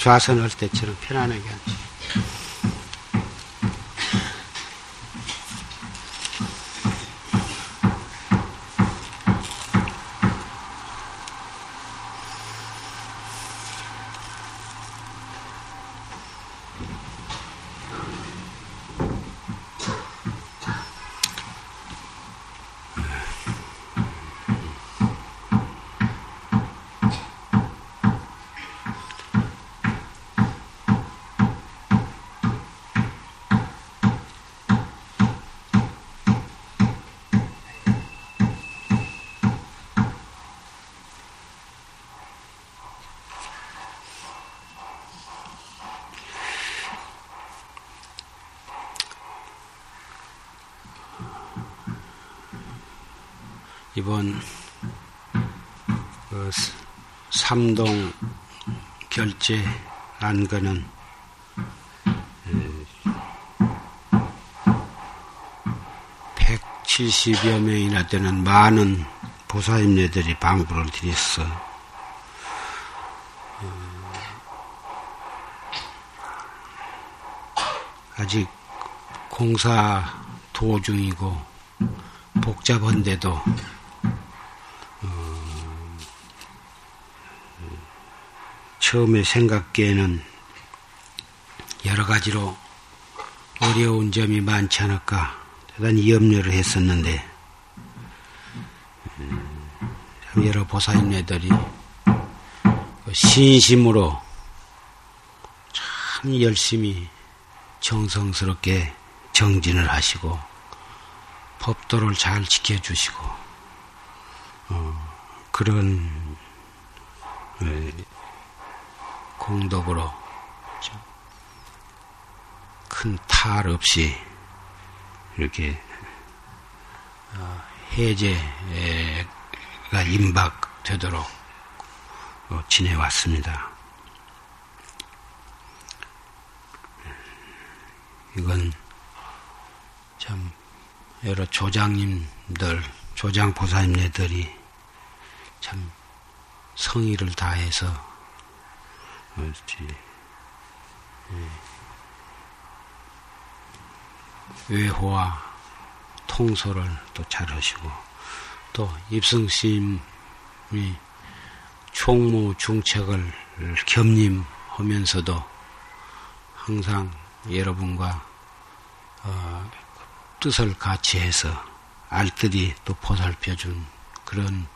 좌선할 때처럼 편안하게 앉으 삼동 결제한 거는 170여 명이나 되는 많은 보사님네들이 방부를 드렸어. 아직 공사 도중이고 복잡한데도 처음에 생각기에는 여러 가지로 어려운 점이 많지 않을까 대단히 염려를 했었는데 여러 보살님네들이 신심으로 참 열심히 정성스럽게 정진을 하시고 법도를 잘 지켜주시고 어, 그런 공덕으로 큰 탈 없이 이렇게 어, 해제가 임박되도록 어, 지내왔습니다. 이건 참 여러 조장님들, 조장보사님네들이 참 성의를 다해서 그렇지. 외호와 통솔을 또 잘하시고 또 입성심이 총무 중책을 겸임하면서도 항상 여러분과 어, 뜻을 같이 해서 알뜰히 또 보살펴준 그런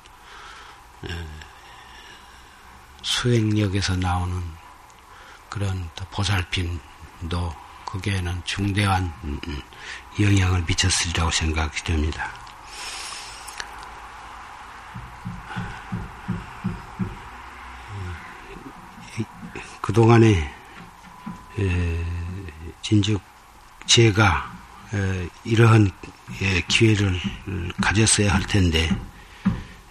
수행력에서 나오는 그런 보살핌도 거기에는 중대한 영향을 미쳤으리라고 생각이 됩니다. 그동안에 진즉 제가 이러한 기회를 기회를 야할 텐데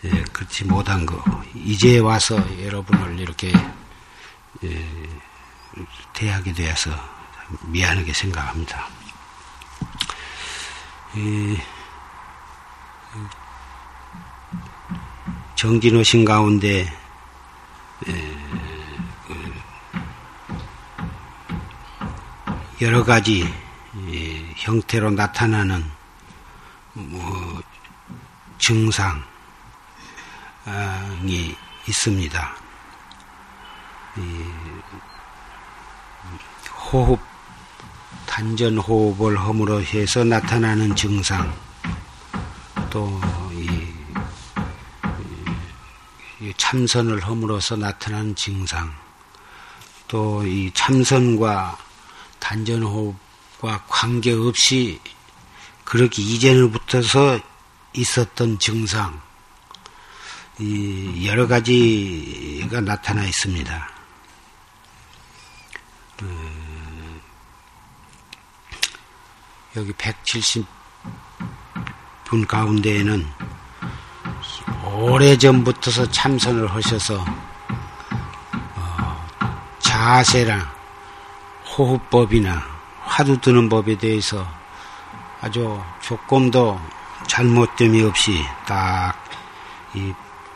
예, 그렇지 못한 거 이제 와서 여러분을 이렇게 예, 대하게 되어서 미안하게 생각합니다. 예, 정진호신 가운데 예, 그 여러 가지 예, 형태로 나타나는 뭐 증상 이 있습니다. 호흡, 단전 호흡을 허물어 해서 나타나는 증상, 또 이, 참선을 허물어서 나타나는 증상, 또 이 참선과 단전 호흡과 관계없이 그렇게 이전부터서 있었던 증상, 이 여러 가지가 나타나 있습니다. 그 여기 170분 가운데에는 오래전부터서 참선을 하셔서 어, 자세랑 호흡법이나 화두 드는 법에 대해서 아주 조금도 잘못됨이 없이 딱 이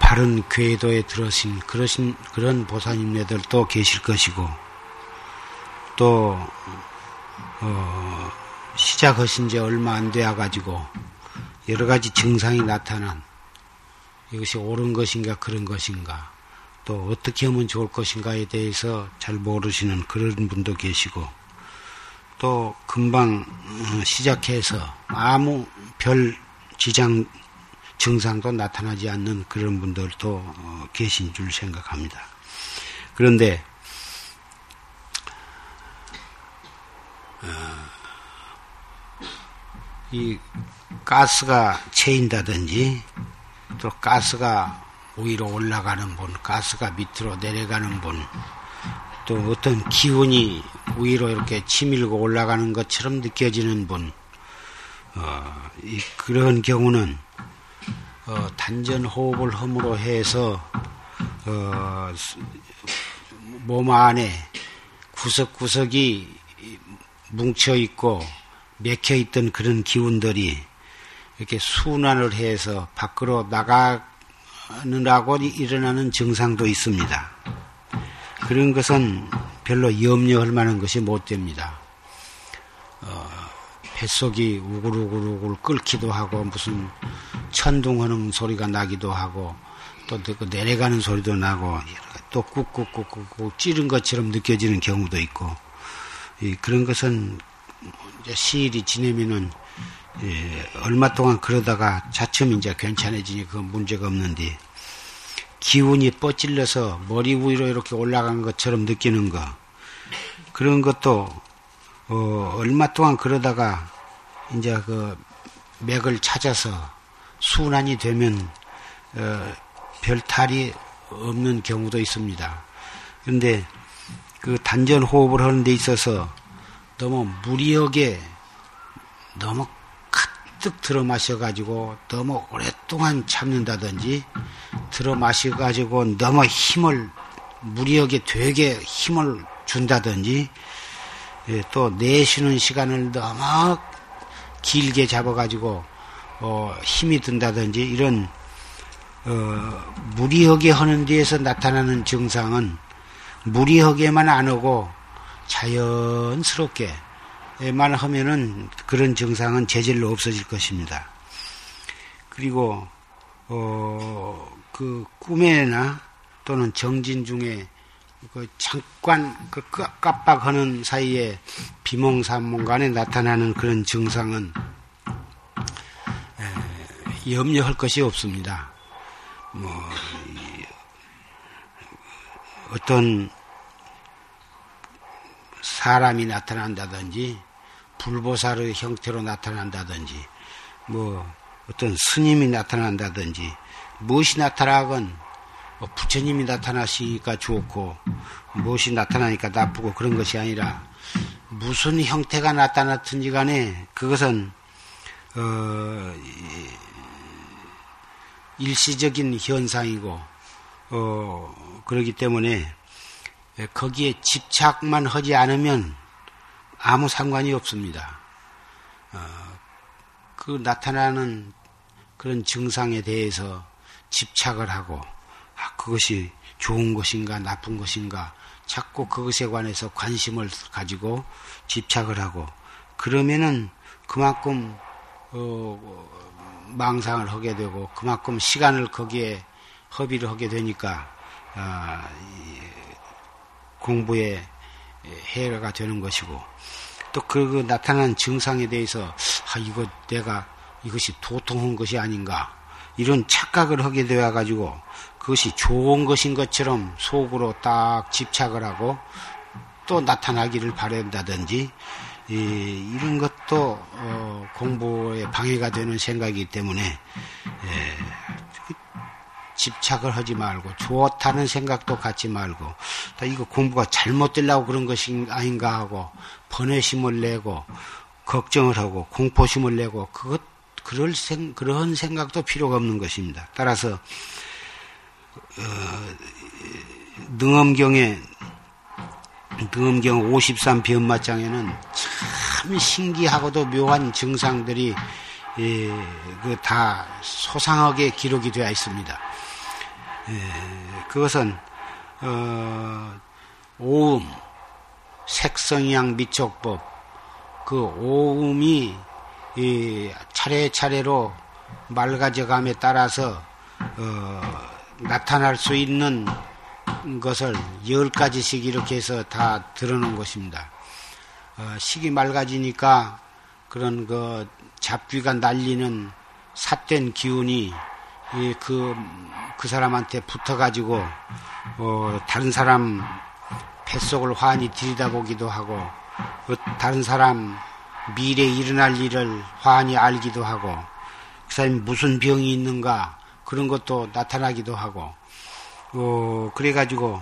바른 궤도에 들어신 그러신 그런 보사님네들도 계실 것이고 또 어, 시작하신 지 얼마 안 되어 가지고 여러 가지 증상이 나타난 이것이 옳은 것인가 그런 것인가 또 어떻게 하면 좋을 것인가에 대해서 잘 모르시는 그런 분도 계시고 또 금방 어, 시작해서 아무 별 지장 증상도 나타나지 않는 그런 분들도 어, 계신 줄 생각합니다. 그런데 어, 이 가스가 채인다든지 또 가스가 위로 올라가는 분, 가스가 밑으로 내려가는 분, 또 어떤 기운이 위로 이렇게 치밀고 올라가는 것처럼 느껴지는 분, 어, 이, 그런 경우는 어, 단전 호흡을 허물어 해서 어, 몸 안에 구석구석이 뭉쳐 있고 맥혀 있던 그런 기운들이 이렇게 순환을 해서 밖으로 나가느라고 일어나는 증상도 있습니다. 그런 것은 별로 염려할 만한 것이 못 됩니다. 어, 뱃속이 우글우글우글 끓기도 하고 무슨 천둥하는 소리가 나기도 하고 또그 내려가는 소리도 나고 또 꾹꾹꾹꾹꾹 찌른 것처럼 느껴지는 경우도 있고 그런 것은 시일이 지내면은 예, 얼마 동안 그러다가 자첨 이제 괜찮아지니 그 문제가 없는데 기운이 뻗질러서 머리 위로 이렇게 올라간 것처럼 느끼는 거 그런 것도 어, 얼마 동안 그러다가 이제 그 맥을 찾아서 순환이 되면 어, 별 탈이 없는 경우도 있습니다. 그런데 그 단전 호흡을 하는 데 있어서 너무 무리하게 너무 가득 들어 마셔가지고 너무 오랫동안 참는다든지 들어 마셔가지고 너무 힘을 무리하게 되게 힘을 준다든지 예, 또 내쉬는 시간을 너무 길게 잡아가지고 어, 힘이 든다든지 이런 어, 무리하게 하는 데에서 나타나는 증상은 무리하게만 안 하고 자연스럽게만 하면은 그런 증상은 재질로 없어질 것입니다. 그리고 어, 그 꿈에나 또는 정진 중에 그 잠깐 그 깜빡하는 사이에 비몽사몽간에 나타나는 그런 증상은 염려할 것이 없습니다. 뭐 어떤 사람이 나타난다든지 불보살의 형태로 나타난다든지 뭐 어떤 스님이 나타난다든지 무엇이 나타나건 뭐 부처님이 나타나시니까 좋고 무엇이 나타나니까 나쁘고 그런 것이 아니라 무슨 형태가 나타났든지 간에 그것은 어, 일시적인 현상이고 어, 그러기 때문에 거기에 집착만 하지 않으면 아무 상관이 없습니다. 어, 그 나타나는 그런 증상에 대해서 집착을 하고 아, 그것이 좋은 것인가 나쁜 것인가. 자꾸 그것에 관해서 관심을 가지고 집착을 하고 그러면은 그만큼 어, 망상을 하게 되고 그만큼 시간을 거기에 허비를 하게 되니까 아, 공부에 해가 되는 것이고 또그 그 나타난 증상에 대해서 아 이거 내가 이것이 도통한 것이 아닌가. 이런 착각을 하게 되어 가지고 그것이 좋은 것인 것처럼 속으로 딱 집착을 하고 또 나타나기를 바란다든지 이, 이런 것도 어, 공부에 방해가 되는 생각이기 때문에 예, 집착을 하지 말고 좋다는 생각도 갖지 말고 이거 공부가 잘못되려고 그런 것이 아닌가 하고 번외심을 내고 걱정을 하고 공포심을 내고 그것 그럴 생 그런 생각도 필요가 없는 것입니다. 따라서 어, 능엄경에 능엄경 53 변마장에는 참 신기하고도 묘한 증상들이 예, 그다 소상하게 기록이 되어 있습니다. 예, 그것은 어, 오음, 색성양 미촉법 그 오음이 차례차례로 맑아져감에 따라서 어, 나타날 수 있는 것을 열 가지씩 이렇게 해서 다 드러놓은 것입니다. 어, 식이 맑아지니까 그런 그 잡귀가 날리는 삿된 기운이 그, 그 사람한테 붙어가지고, 어, 다른 사람 뱃속을 환히 들여다보기도 하고, 그 다른 사람 미래에 일어날 일을 환히 알기도 하고, 그 사람이 무슨 병이 있는가, 그런 것도 나타나기도 하고, 어, 그래가지고,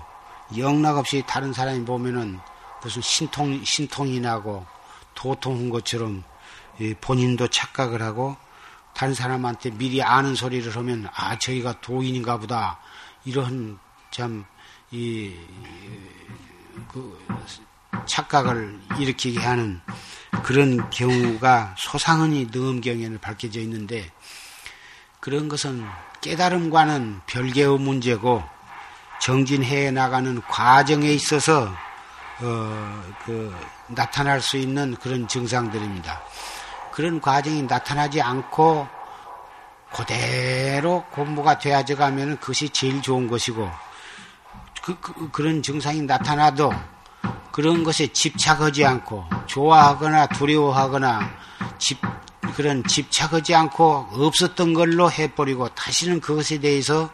영락없이 다른 사람이 보면은 무슨 신통, 신통이 나고, 도통한 것처럼 본인도 착각을 하고, 다른 사람한테 미리 아는 소리를 하면 아 저희가 도인인가 보다. 이런 참 이 그 착각을 일으키게 하는 그런 경우가 소상은이 능엄경에는 밝혀져 있는데 그런 것은 깨달음과는 별개의 문제고 정진해 나가는 과정에 있어서 어 그 나타날 수 있는 그런 증상들입니다. 그런 과정이 나타나지 않고 그대로 공부가 되어져 가면 그것이 제일 좋은 것이고 그, 그, 그런 증상이 나타나도 그런 것에 집착하지 않고 좋아하거나 두려워하거나 집, 그런 집착하지 않고 없었던 걸로 해버리고 다시는 그것에 대해서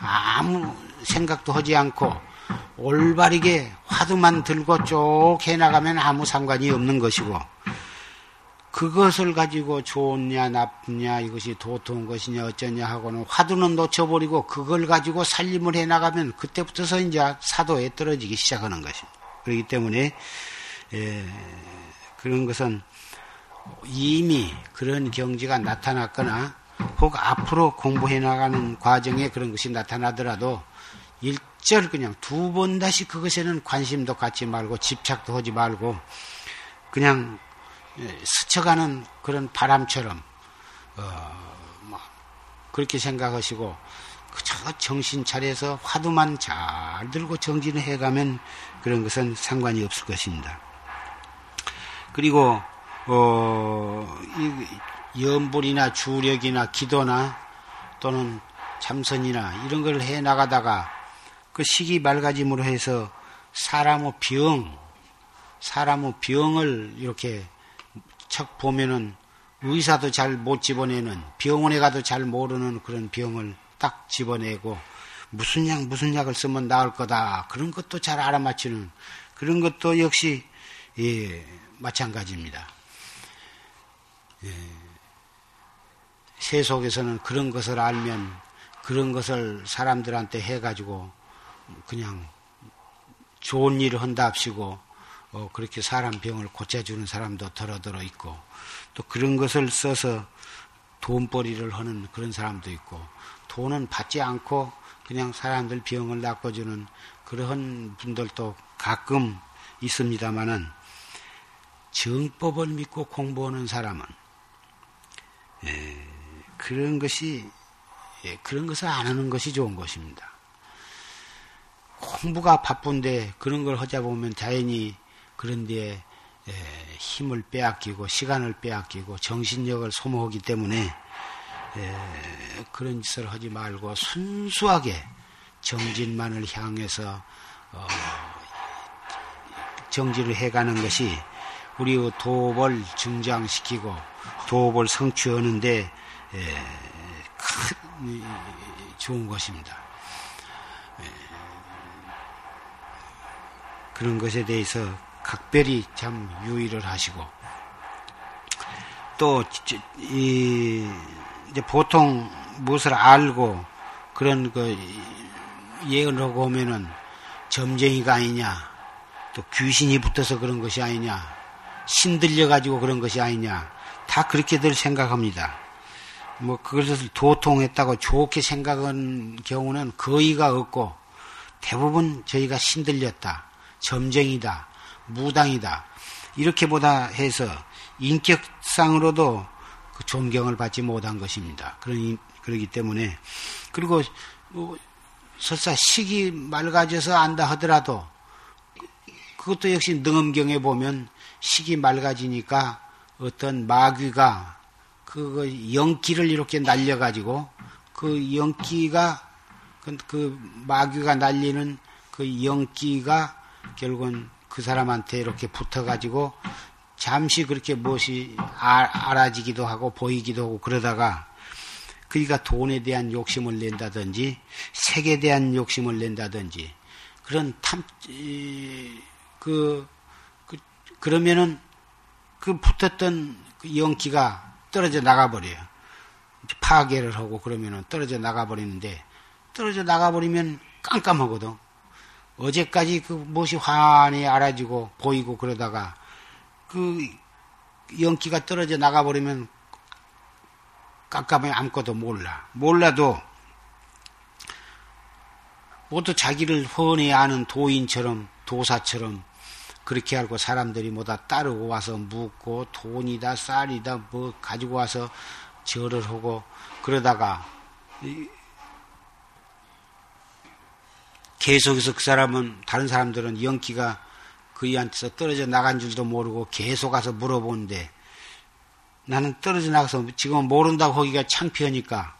아무 생각도 하지 않고 올바르게 화두만 들고 쭉 해나가면 아무 상관이 없는 것이고 그것을 가지고 좋냐 나쁘냐 이것이 도통 것이냐 어쩌냐 하고는 화두는 놓쳐버리고 그걸 가지고 살림을 해 나가면 그때부터서 이제 사도에 떨어지기 시작하는 것입니다. 그렇기 때문에 에, 그런 것은 이미 그런 경지가 나타났거나 혹 앞으로 공부해 나가는 과정에 그런 것이 나타나더라도 일절 그냥 두 번 다시 그것에는 관심도 갖지 말고 집착도 하지 말고 그냥 예, 스쳐가는 그런 바람처럼 어, 뭐 그렇게 생각하시고 그저 정신 차려서 화두만 잘 들고 정진을 해가면 그런 것은 상관이 없을 것입니다. 그리고 어, 이 연불이나 주력이나 기도나 또는 참선이나 이런 걸 해 나가다가 그 시기 맑아짐으로 해서 사람의 병, 사람의 병을 이렇게 척 보면은 의사도 잘 못 집어내는 병원에 가도 잘 모르는 그런 병을 딱 집어내고 무슨 약 무슨 약을 쓰면 나을 거다 그런 것도 잘 알아맞히는 그런 것도 역시 예, 마찬가지입니다. 예, 세속에서는 그런 것을 알면 그런 것을 사람들한테 해가지고 그냥 좋은 일을 한답시고 어, 그렇게 사람 병을 고쳐주는 사람도 더러더러 있고 또 그런 것을 써서 돈벌이를 하는 그런 사람도 있고 돈은 받지 않고 그냥 사람들 병을 낚아주는 그러한 분들도 가끔 있습니다만은 정법을 믿고 공부하는 사람은 예, 그런 것이 예, 그런 것을 안 하는 것이 좋은 것입니다. 공부가 바쁜데 그런 걸 하자 보면 자연히 그런데 힘을 빼앗기고 시간을 빼앗기고 정신력을 소모하기 때문에 그런 짓을 하지 말고 순수하게 정진만을 향해서 어, 정진을 해가는 것이 우리의 도업을 증장시키고 도업을 성취하는데 큰 좋은 것입니다. 그런 것에 대해서 각별히 참 유의를 하시고 또 이, 이제 보통 무엇을 알고 그런 그 예언을 하고 오면은 점쟁이가 아니냐 또 귀신이 붙어서 그런 것이 아니냐 신들려 가지고 그런 것이 아니냐 다 그렇게들 생각합니다. 뭐 그것을 도통했다고 좋게 생각한 경우는 거의가 없고 대부분 저희가 신들렸다, 점쟁이다, 무당이다. 이렇게보다 해서 인격상으로도 그 존경을 받지 못한 것입니다. 그러니, 그러기 때문에. 그리고 뭐 설사 식이 맑아져서 안다 하더라도 그것도 역시 능엄경에 보면 식이 맑아지니까 어떤 마귀가 그 연기를 이렇게 날려가지고 그 연기가 그, 그 마귀가 날리는 그 연기가 결국은 그 사람한테 이렇게 붙어가지고 잠시 그렇게 무엇이 아, 알아지기도 하고 보이기도 하고 그러다가 그니까 돈에 대한 욕심을 낸다든지 색에 대한 욕심을 낸다든지 그런 탐, 그, 그 그러면은 그 붙었던 그 연기가 떨어져 나가버려요. 파괴를 하고 그러면은 떨어져 나가버리는데 떨어져 나가버리면 깜깜하거든. 어제까지 그 무엇이 환히 알아지고 보이고 그러다가 그 연기가 떨어져 나가버리면 깜깜해 아무것도 몰라. 몰라도 모두 자기를 훤히 아는 도인처럼 도사처럼 그렇게 알고 사람들이 뭐다 따르고 와서 묻고 돈이다 쌀이다 뭐 가지고 와서 절을 하고 그러다가 계속해서 그 사람은 다른 사람들은 연기가 그이한테서 떨어져 나간 줄도 모르고 계속 가서 물어보는데 나는 떨어져 나가서 지금 모른다고 하기가 창피하니까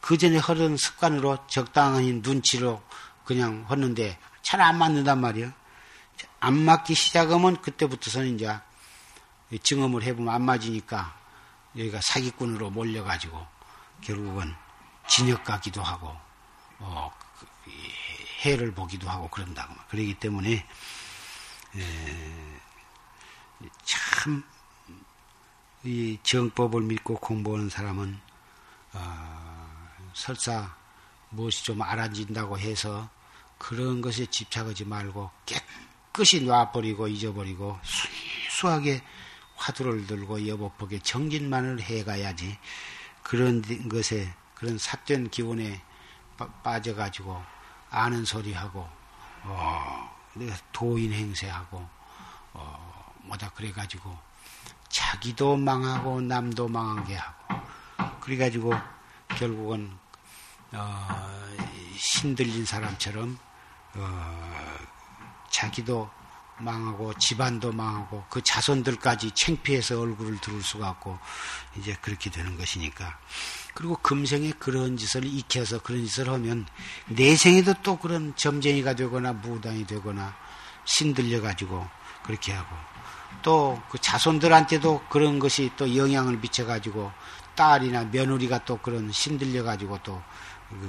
그 전에 흐른 습관으로 적당한 눈치로 그냥 했는데 잘 안 맞는단 말이야. 안 맞기 시작하면 그때부터서는 이제 증험을 해보면 안 맞으니까 여기가 사기꾼으로 몰려가지고 결국은 진역 가기도 하고 어, 그, 해를 보기도 하고 그런다고. 그러기 때문에 참 이 정법을 믿고 공부하는 사람은 어, 설사 무엇이 좀 알아진다고 해서 그런 것에 집착하지 말고 깨끗 이 놔버리고 잊어버리고 순수하게 화두를 들고 여보폭에 정진만을 해가야지 그런 것에 그런 삿된 기운에 빠져가지고 아는 소리하고 어, 도인 행세하고 어, 뭐다 그래가지고 자기도 망하고 남도 망하게 하고 그래가지고 결국은 어, 신들린 사람처럼 어, 자기도 망하고 집안도 망하고 그 자손들까지 챙피해서 얼굴을 들을 수가 없고 이제 그렇게 되는 것이니까. 그리고 금생에 그런 짓을 익혀서 그런 짓을 하면 내생에도 또 그런 점쟁이가 되거나 무당이 되거나 신들려 가지고 그렇게 하고 또 그 자손들한테도 그런 것이 또 영향을 미쳐 가지고 딸이나 며느리가 또 그런 신들려 가지고 또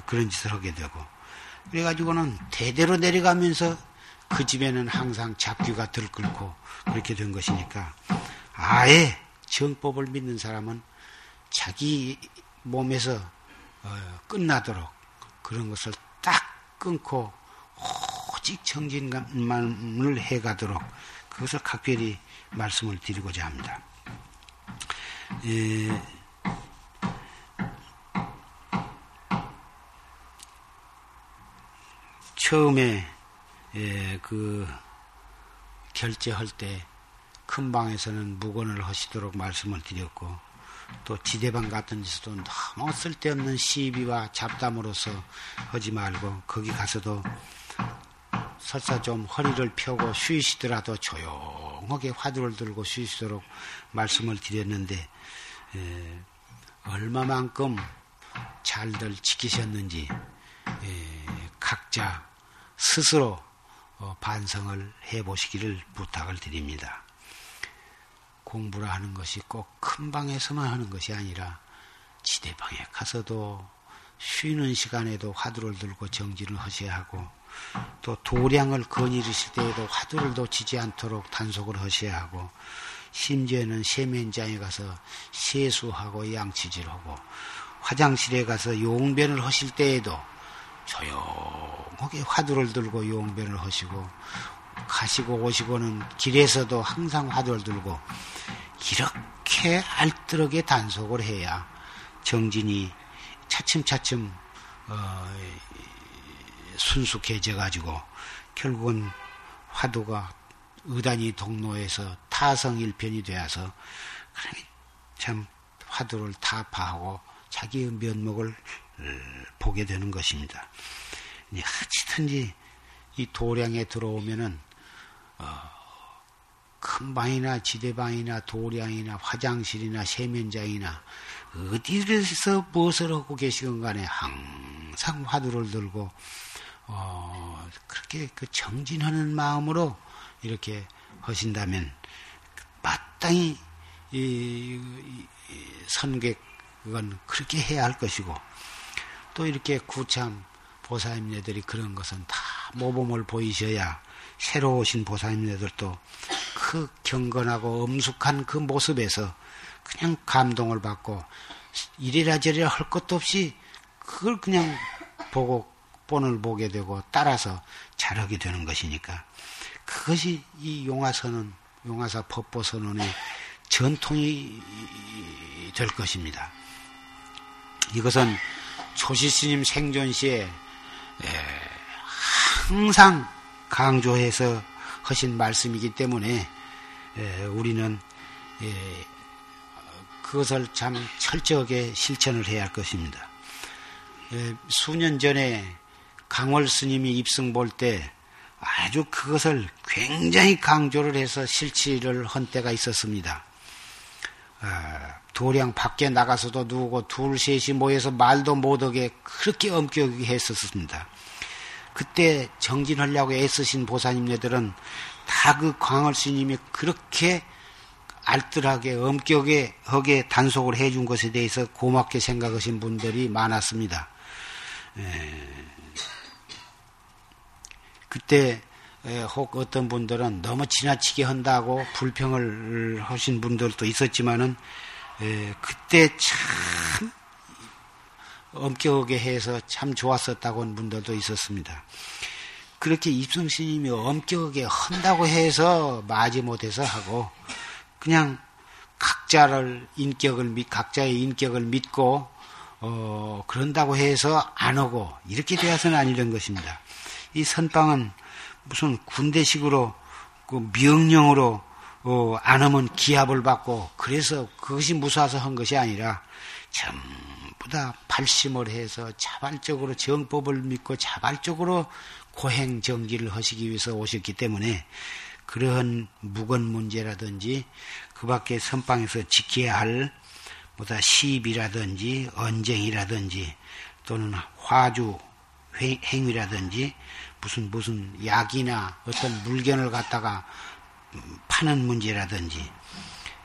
그런 짓을 하게 되고. 그래 가지고는 대대로 내려가면서 그 집에는 항상 잡귀가 들끓고 그렇게 된 것이니까 아예 정법을 믿는 사람은 자기 몸에서 어, 끝나도록 그런 것을 딱 끊고 오직 정진만을 해가도록 그것을 각별히 말씀을 드리고자 합니다. 에, 처음에 에, 그 결제할 때 큰 방에서는 무건을 하시도록 말씀을 드렸고 또 지대방 같은 데서도 너무 쓸데없는 시비와 잡담으로서 하지 말고 거기 가서도 설사 좀 허리를 펴고 쉬시더라도 조용하게 화두를 들고 쉬시도록 말씀을 드렸는데 에, 얼마만큼 잘들 지키셨는지 에, 각자 스스로 어, 반성을 해 보시기를 부탁을 드립니다. 공부를 하는 것이 꼭 큰 방에서만 하는 것이 아니라 지대방에 가서도 쉬는 시간에도 화두를 들고 정진을 하셔야 하고 또 도량을 거니르실 때에도 화두를 놓치지 않도록 단속을 하셔야 하고 심지어는 세면장에 가서 세수하고 양치질하고 화장실에 가서 용변을 하실 때에도 조용하게 화두를 들고 용변을 하시고 가시고 오시고는 길에서도 항상 화두를 들고 이렇게 알뜰하게 단속을 해야 정진이 차츰차츰 어, 순숙해져 가지고 결국은 화두가 의단이 동로에서 타성일편이 되어서 참 화두를 타파하고 자기의 면목을 보게 되는 것입니다. 하치든지 이 도량에 들어오면은 어, 큰 방이나 지대방이나 도량이나 화장실이나 세면장이나 어디에서 무엇을 하고 계시건 간에 항상 화두를 들고 어, 그렇게 그 정진하는 마음으로 이렇게 하신다면 마땅히 이, 이, 선객은 그렇게 해야 할 것이고 또 이렇게 구참 보살님네들이 그런 것은 다 모범을 보이셔야 새로 오신 보살님네들도 그 경건하고 엄숙한 그 모습에서 그냥 감동을 받고 이래라 저래라 할 것도 없이 그걸 그냥 보고 본을 보게 되고 따라서 잘하게 되는 것이니까 그것이 이 용화선언, 용화사 법보선언의 전통이 될 것입니다. 이것은 조시스님 생존 시에 항상 강조해서 하신 말씀이기 때문에 우리는 그것을 참 철저하게 실천을 해야 할 것입니다. 수년 전에 강월 스님이 입승 볼 때 아주 그것을 굉장히 강조를 해서 실치를 한 때가 있었습니다. 아, 도량 밖에 나가서도 누우고 둘 셋이 모여서 말도 못하게 그렇게 엄격하게 했었습니다. 그때 정진하려고 애쓰신 보사님네들은 다 그 광월 스님이 그렇게 알뜰하게 엄격하게 하게 단속을 해준 것에 대해서 고맙게 생각하신 분들이 많았습니다. 에, 그때 혹 어떤 분들은 너무 지나치게 한다고 불평을 하신 분들도 있었지만은 그때 참 엄격하게 해서 참 좋았었다고 하는 분들도 있었습니다. 그렇게 입성 스님이 엄격하게 한다고 해서 마지 못해서 하고 그냥 각자를 인격을 각자의 인격을 믿고 어 그런다고 해서 안 하고 이렇게 되어서는 아니던 것입니다. 이 선방은 무슨 군대식으로 그 명령으로 어, 안 하면 기합을 받고 그래서 그것이 무사해서 한 것이 아니라 전부 다 발심을 해서 자발적으로 정법을 믿고 자발적으로 고행 정기를 하시기 위해서 오셨기 때문에 그러한 무건 문제라든지 그 밖에 선방에서 지켜야 할 뭐다 시비라든지 언쟁이라든지 또는 화주 행위라든지 무슨 무슨 약이나 어떤 물건을 갖다가 파는 문제라든지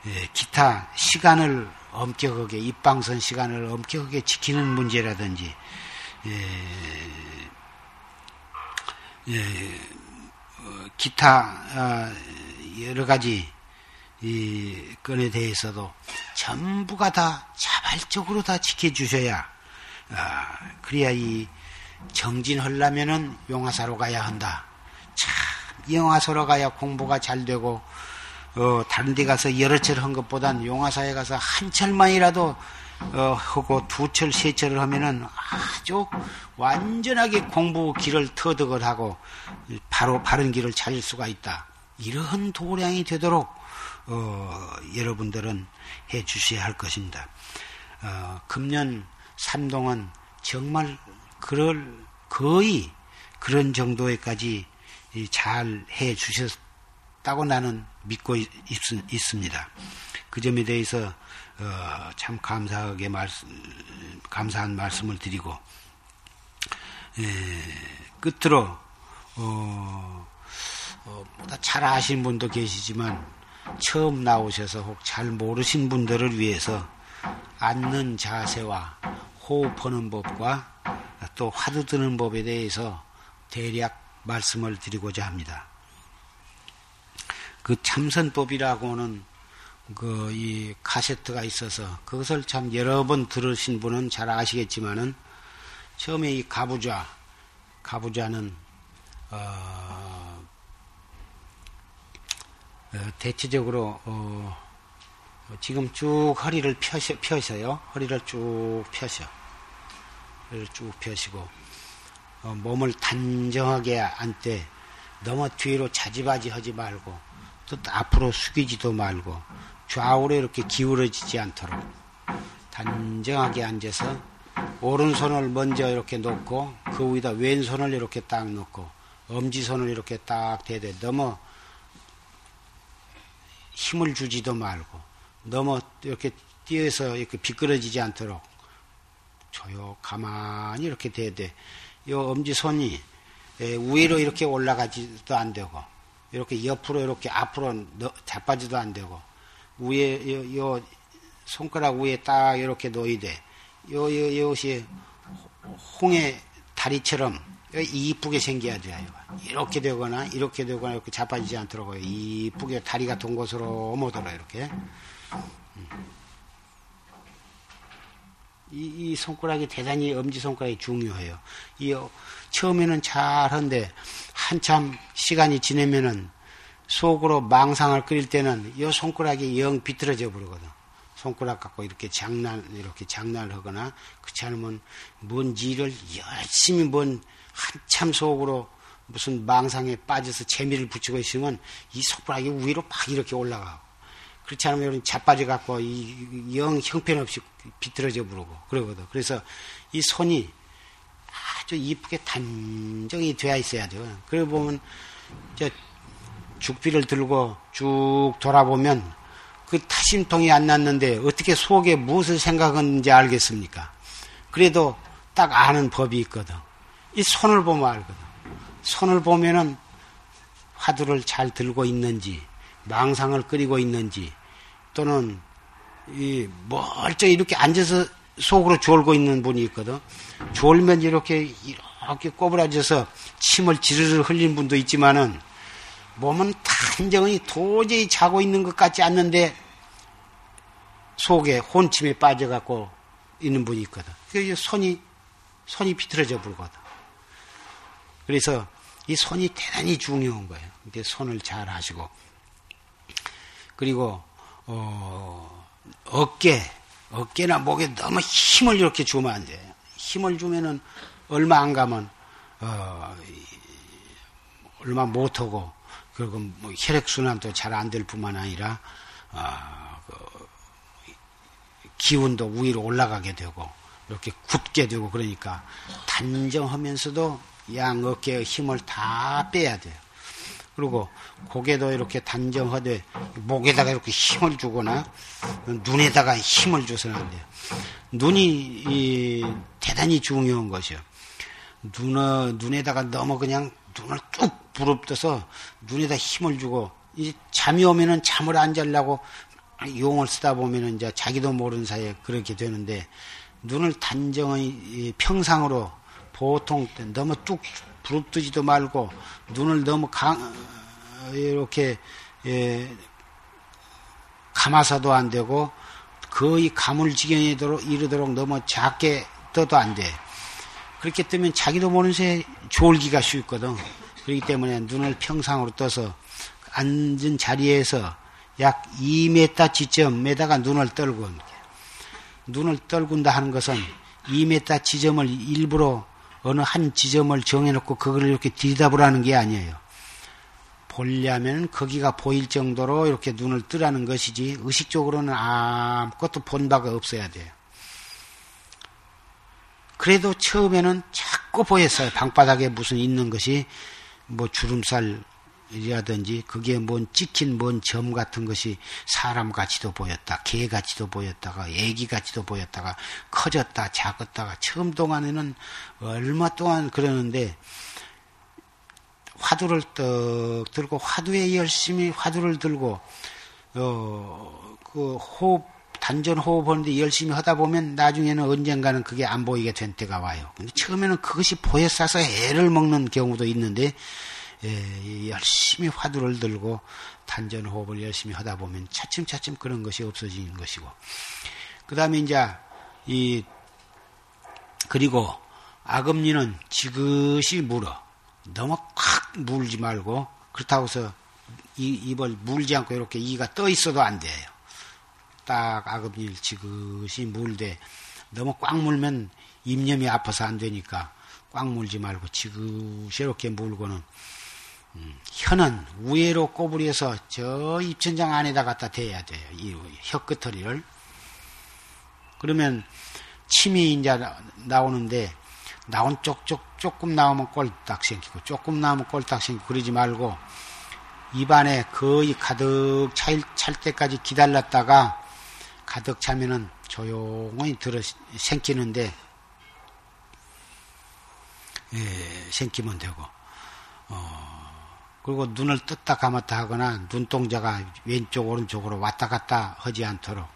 예, 기타 시간을 엄격하게 입방선 시간을 엄격하게 지키는 문제라든지 예, 예, 어, 기타 어, 여러 가지 이 건에 대해서도 전부가 다 자발적으로 다 지켜주셔야 아, 그래야 이 정진하려면은 용화사로 가야 한다. 참, 영화사로 가야 공부가 잘 되고, 어, 다른 데 가서 여러 철 한 것보단 용화사에 가서 한 철만이라도, 어, 하고 두 철, 세 철을 하면은 아주 완전하게 공부 길을 터득을 하고, 바로 바른 길을 찾을 수가 있다. 이러한 도량이 되도록, 어, 여러분들은 해 주셔야 할 것입니다. 어, 금년 삼동은 정말 그럴 거의 그런 정도에까지 잘 해 주셨다고 나는 믿고 있, 습니다그 점에 대해서 어, 참 감사하게 말씀, 감사한 말씀을 드리고 에, 끝으로 어, 어, 잘 아신 분도 계시지만 처음 나오셔서 혹 잘 모르신 분들을 위해서 앉는 자세와 호흡하는 법과 또 화두 드는 법에 대해서 대략 말씀을 드리고자 합니다. 그 참선법이라고는 그 이 카세트가 있어서 그것을 참 여러 번 들으신 분은 잘 아시겠지만은 처음에 이 가부좌 가부좌는 어, 어, 대체적으로 어, 지금 쭉 허리를 펴셔, 펴서요 허리를 쭉 펴셔 쭉 펴시고 어, 몸을 단정하게 앉되 너무 뒤로 자지바지 하지 말고 또 앞으로 숙이지도 말고 좌우로 이렇게 기울어지지 않도록 단정하게 앉아서 오른손을 먼저 이렇게 놓고 그 위에다 왼손을 이렇게 딱 놓고 엄지손을 이렇게 딱 대대 너무 힘을 주지도 말고 너무 이렇게 뛰어서 이렇게 비끄러지지 않도록 조용 가만히 이렇게 대대 요 엄지손이 위로 이렇게 올라가지도 안 되고 이렇게 옆으로 이렇게 앞으로 자빠지도 안 되고 위에 요, 요 손가락 위에 딱 이렇게 놓이되 요, 요, 요것이 홍의 다리처럼 이쁘게 생겨야 돼요. 이렇게 되거나 이렇게 되거나 이렇게 자빠지지 않도록 이쁘게 다리가 동 곳으로 오므더라 이렇게. 이, 이 손가락이 대단히 엄지 손가락이 중요해요. 이 처음에는 잘한데 한참 시간이 지내면은 속으로 망상을 끓일 때는 이 손가락이 영 비틀어져 버리거든. 손가락 갖고 이렇게 장난, 이렇게 장난을 하거나, 그렇지 않으면 뭔지를 열심히 뭔 한참 속으로 무슨 망상에 빠져서 재미를 붙이고 있으면 이 손가락이 위로 막 이렇게 올라가고, 그렇지 않으면 자빠져 갖고 이 영 형편없이 비틀어져 부르고 그러거든. 그래서 이 손이 아주 이쁘게 단정이 되어 있어야 돼요. 그래 보면, 저, 죽비를 들고 쭉 돌아보면 그 타심통이 안 났는데 어떻게 속에 무엇을 생각하는지 알겠습니까? 그래도 딱 아는 법이 있거든. 이 손을 보면 알거든. 손을 보면은 화두를 잘 들고 있는지, 망상을 끓이고 있는지, 또는 이 멀쩡히 이렇게 앉아서 속으로 졸고 있는 분이 있거든. 졸면 이렇게 이렇게 꼬부라져서 침을 지르르 흘린 분도 있지만은 몸은 단정히 도저히 자고 있는 것 같지 않는데 속에 혼침에 빠져갖고 있는 분이 있거든. 그 손이, 손이 비틀어져 불거든. 그래서 이 손이 대단히 중요한 거예요. 이렇게 손을 잘 하시고. 그리고, 어, 어깨, 어깨나 목에 너무 힘을 이렇게 주면 안 돼요. 힘을 주면은 얼마 안 가면, 어, 얼마 못 하고, 그리고 뭐 혈액 순환도 잘 안 될 뿐만 아니라 어, 그 기운도 위로 올라가게 되고 이렇게 굳게 되고 그러니까 단정하면서도 양 어깨의 힘을 다 빼야 돼요. 그리고 고개도 이렇게 단정하되 목에다가 이렇게 힘을 주거나 눈에다가 힘을 줘서는 안 돼요. 눈이 대단히 중요한 것이요. 눈, 눈에다가 너무 그냥 눈을 뚝 부릅떠서 눈에다 힘을 주고 이제 잠이 오면은 잠을 안 자려고 용을 쓰다 보면은 이제 자기도 모르는 사이에 그렇게 되는데 눈을 단정히 평상으로 보통 너무 뚝 부릅뜨지도 말고 눈을 너무 강 이렇게 예, 감아서도 안 되고 거의 가물 지경에 이르도록 너무 작게 떠도 안 돼. 그렇게 뜨면 자기도 모르는 새에 졸기가 쉽거든. 그렇기 때문에 눈을 평상으로 떠서 앉은 자리에서 약 2m 지점에다가 눈을 떨고 눈을 떨군다 하는 것은 2m 지점을 일부러 어느 한 지점을 정해놓고 그걸 이렇게 들이다보라는 게 아니에요. 보려면 거기가 보일 정도로 이렇게 눈을 뜨라는 것이지 의식적으로는 아무것도 본 바가 없어야 돼요. 그래도 처음에는 자꾸 보였어요. 방바닥에 무슨 있는 것이 뭐 주름살 이라든지 그게 뭔 찍힌 뭔 점 같은 것이 사람 같이도 보였다. 개 같이도 보였다가 애기 같이도 보였다가 커졌다 작았다가 처음 동안에는 얼마 동안 그러는데 화두를 떡 들고 화두에 열심히 화두를 들고 어 그 호흡 단전 호흡하는데 열심히 하다 보면 나중에는 언젠가는 그게 안 보이게 된 때가 와요. 근데 처음에는 그것이 보여싸서 애를 먹는 경우도 있는데 예, 열심히 화두를 들고 단전 호흡을 열심히 하다 보면 차츰차츰 그런 것이 없어지는 것이고 그 다음에 이제 이 그리고 악음리는 지그시 물어 너무 콱 물지 말고 그렇다고 해서 입을 물지 않고 이렇게 이가 떠 있어도 안 돼요. 딱 악업일 지그시 물되 너무 꽉 물면 입념이 아파서 안 되니까 꽉 물지 말고 지그시 이렇게 물고는 음, 혀는 우회로 꼬부려서 저 입천장 안에다 갖다 대야 돼요. 이 혀끝터리를. 그러면 침이 이제 나오는데 나온 쪽쪽 조금 나오면 꼴딱 생기고 조금 나오면 꼴딱 생기고 그러지 말고 입안에 거의 가득 찰, 찰 때까지 기다렸다가 가득 차면은 조용히 들어 생기는데 예, 생기면 되고 어, 그리고 눈을 떴다 감았다 하거나 눈동자가 왼쪽 오른쪽으로 왔다 갔다 하지 않도록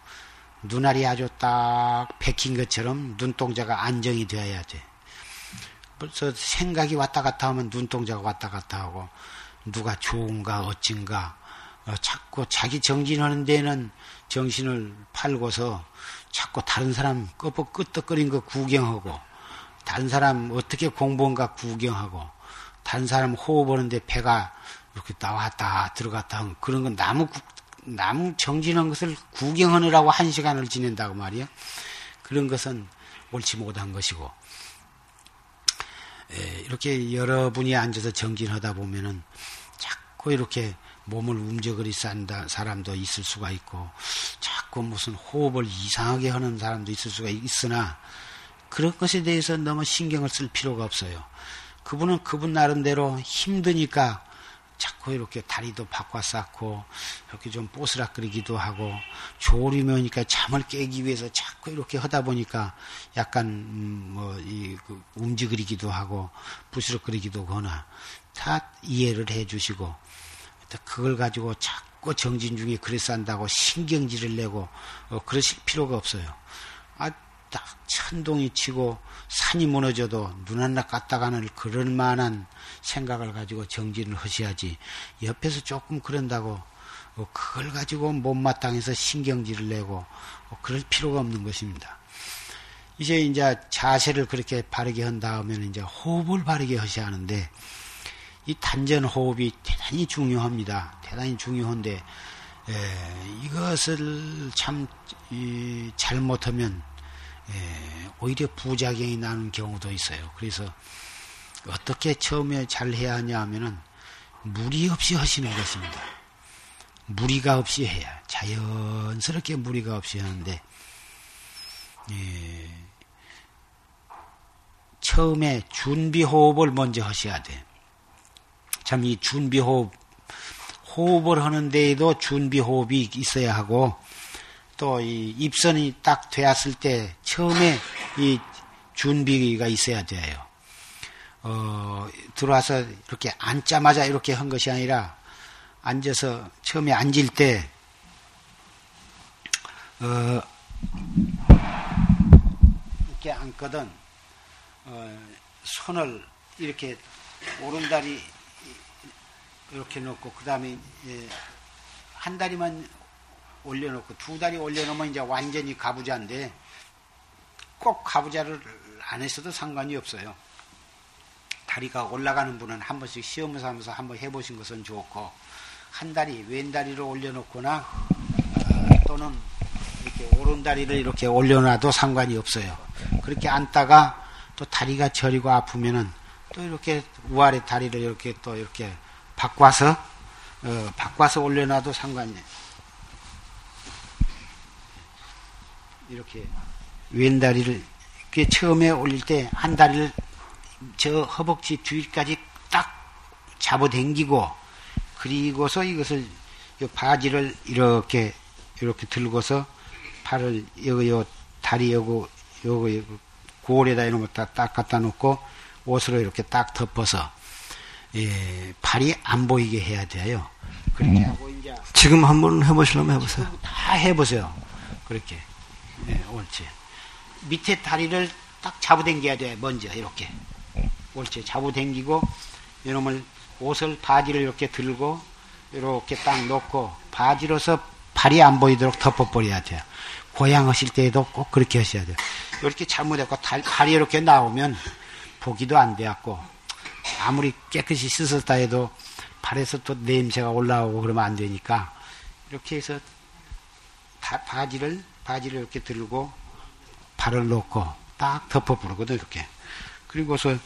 눈알이 아주 딱 백힌 것처럼 눈동자가 안정이 되어야 돼. 벌써 생각이 왔다 갔다 하면 눈동자가 왔다 갔다 하고 누가 좋은가 어찐가 어, 자꾸 자기 정진하는 데는 정신을 팔고서 자꾸 다른 사람 끄덕 끄덕거린 거 구경하고 다른 사람 어떻게 공부한가 구경하고 다른 사람 호흡하는데 배가 이렇게 나왔다 들어갔다 하는 그런 건 나무 나무 정진한 것을 구경하느라고 한 시간을 지낸다고 말이야. 그런 것은 옳지 못한 것이고 예, 이렇게 여러분이 앉아서 정진하다 보면은 자꾸 이렇게 몸을 움직거리 싼다 사람도 있을 수가 있고 자꾸 무슨 호흡을 이상하게 하는 사람도 있을 수가 있으나 그런 것에 대해서 너무 신경을 쓸 필요가 없어요. 그분은 그분 나름대로 힘드니까 자꾸 이렇게 다리도 바꿔 쌓고 이렇게 좀 뽀스락거리기도 하고 졸리면니까 잠을 깨기 위해서 자꾸 이렇게 하다 보니까 약간 음, 뭐이 그 움직이기도 하고 부스럭거리기도 하거나 다 이해를 해주시고 그걸 가지고 자꾸 정진 중에 그래서 한다고 신경질을 내고 어, 그러실 필요가 없어요. 아, 딱 천둥이 치고 산이 무너져도 눈 하나 깠다가는 그럴 만한 생각을 가지고 정진을 하셔야지 옆에서 조금 그런다고 어, 그걸 가지고 못마땅해서 신경질을 내고 어, 그럴 필요가 없는 것입니다. 이제 이제 자세를 그렇게 바르게 한 다음에는 이제 호흡을 바르게 하셔야 하는데 이 단전 호흡이 대단히 중요합니다. 대단히 중요한데 에, 이것을 참 이, 잘못하면 에, 오히려 부작용이 나는 경우도 있어요. 그래서 어떻게 처음에 잘 해야 하냐 하면은 무리 없이 하시는 것입니다. 무리가 없이 해야 자연스럽게 무리가 없이 하는데 예, 처음에 준비 호흡을 먼저 하셔야 돼. 참 이 준비 호흡 호흡을 하는 데에도 준비 호흡이 있어야 하고 또 이 입선이 딱 되었을 때 처음에 이 준비가 있어야 돼요. 어, 들어와서 이렇게 앉자마자 이렇게 한 것이 아니라 앉아서 처음에 앉을 때, 어, 이렇게 앉거든, 어, 손을 이렇게 오른다리 이렇게 놓고, 그 다음에 예, 한 다리만 올려놓고, 두 다리 올려놓으면 이제 완전히 가부자인데, 꼭 가부자를 안 했어도 상관이 없어요. 다리가 올라가는 분은 한 번씩 시험을 하면서 한번 해보신 것은 좋고 한 다리 왼 다리로 올려놓거나 어, 또는 이렇게 오른 다리를 이렇게 올려놔도 상관이 없어요. 그렇게 앉다가 또 다리가 저리고 아프면은 또 이렇게 우아래 다리를 이렇게 또 이렇게 바꿔서 어, 바꿔서 올려놔도 상관이 이렇게 왼다리를 처음에 올릴 때 한 다리를 저 허벅지 뒤까지 딱 잡아당기고 그리고서 이것을 바지를 이렇게 이렇게 들고서 팔을 여기 요 다리 여기 요거 고울에다 이런 거딱 갖다 놓고 옷으로 이렇게 딱 덮어서 예, 팔이 안 보이게 해야 돼요. 그렇게 음. 하고 이제 지금 한번 해보시려면 해보세요. 다 해보세요. 그렇게 예, 옳지. 밑에 다리를 딱 잡아당겨야 돼. 먼저 이렇게. 옳지. 잡아당기고 이놈을 옷을 바지를 이렇게 들고 이렇게 딱 놓고 바지로서 발이 안 보이도록 덮어버려야 돼요. 고향 하실 때에도 꼭 그렇게 하셔야 돼요. 이렇게 잘못했고 발이 이렇게 나오면 보기도 안 돼갖고 아무리 깨끗이 씻었다 해도 발에서 또 냄새가 올라오고 그러면 안 되니까 이렇게 해서 바지를 바지를 이렇게 들고 발을 놓고 딱 덮어버리거든 이렇게 그리고서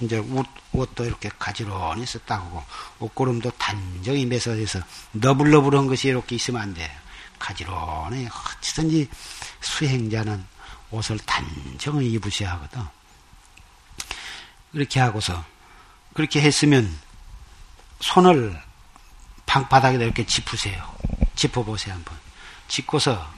이제 옷, 옷도 이렇게 가지런히 썼다고 옷고름도 단정히 매서해서 너블너블한 것이 이렇게 있으면 안 돼. 가지런히 어찌든지 수행자는 옷을 단정히 입으셔야 하거든. 이렇게 하고서 그렇게 했으면 손을 방바닥에다 이렇게 짚으세요. 짚어보세요 한번. 짚고서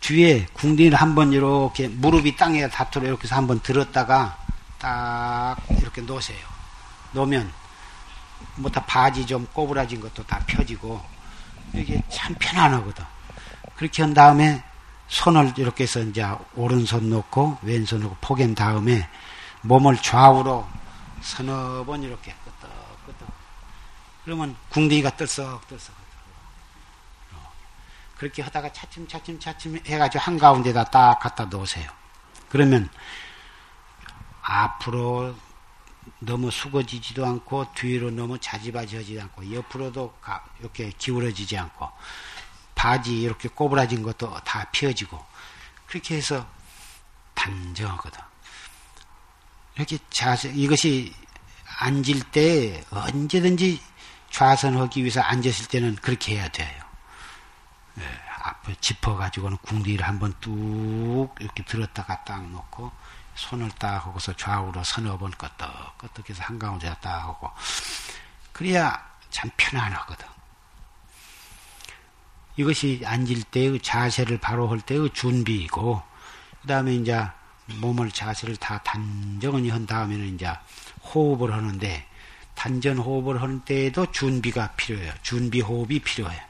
뒤에 궁디를 한번 이렇게 무릎이 땅에 닿도록 이렇게 해서 한번 들었다가 딱 이렇게 놓으세요. 놓으면 뭐 다 바지 좀 꼬부라진 것도 다 펴지고 이게 참 편안하거든. 그렇게 한 다음에 손을 이렇게 해서 이제 오른손 놓고 왼손 놓고 포갠 다음에 몸을 좌우로 서너 번 이렇게 끄덕끄덕. 그러면 궁디가 떨썩떨썩. 그렇게 하다가 차츰 차츰 차츰 해가지고 한가운데다 딱 갖다 놓으세요. 그러면 앞으로 너무 숙어지지도 않고 뒤로 너무 자지바지하지 않고 옆으로도 이렇게 기울어지지 않고 바지 이렇게 꼬부라진 것도 다 펴지고 그렇게 해서 단정하거든. 이렇게 자세 이것이 앉을 때 언제든지 좌선하기 위해서 앉았을 때는 그렇게 해야 돼요. 예, 앞에 짚어가지고는 궁디를 한번 뚝 이렇게 들었다가 딱 놓고 손을 딱 하고서 좌우로 서너 번 끄덕끄덕해서 한가운데 딱 하고 그래야 참 편안하거든. 이것이 앉을 때의 자세를 바로 할 때의 준비이고 그 다음에 이제 몸을 자세를 다 단정히 한 다음에는 이제 호흡을 하는데 단전 호흡을 하는 때에도 준비가 필요해요. 준비 호흡이 필요해요.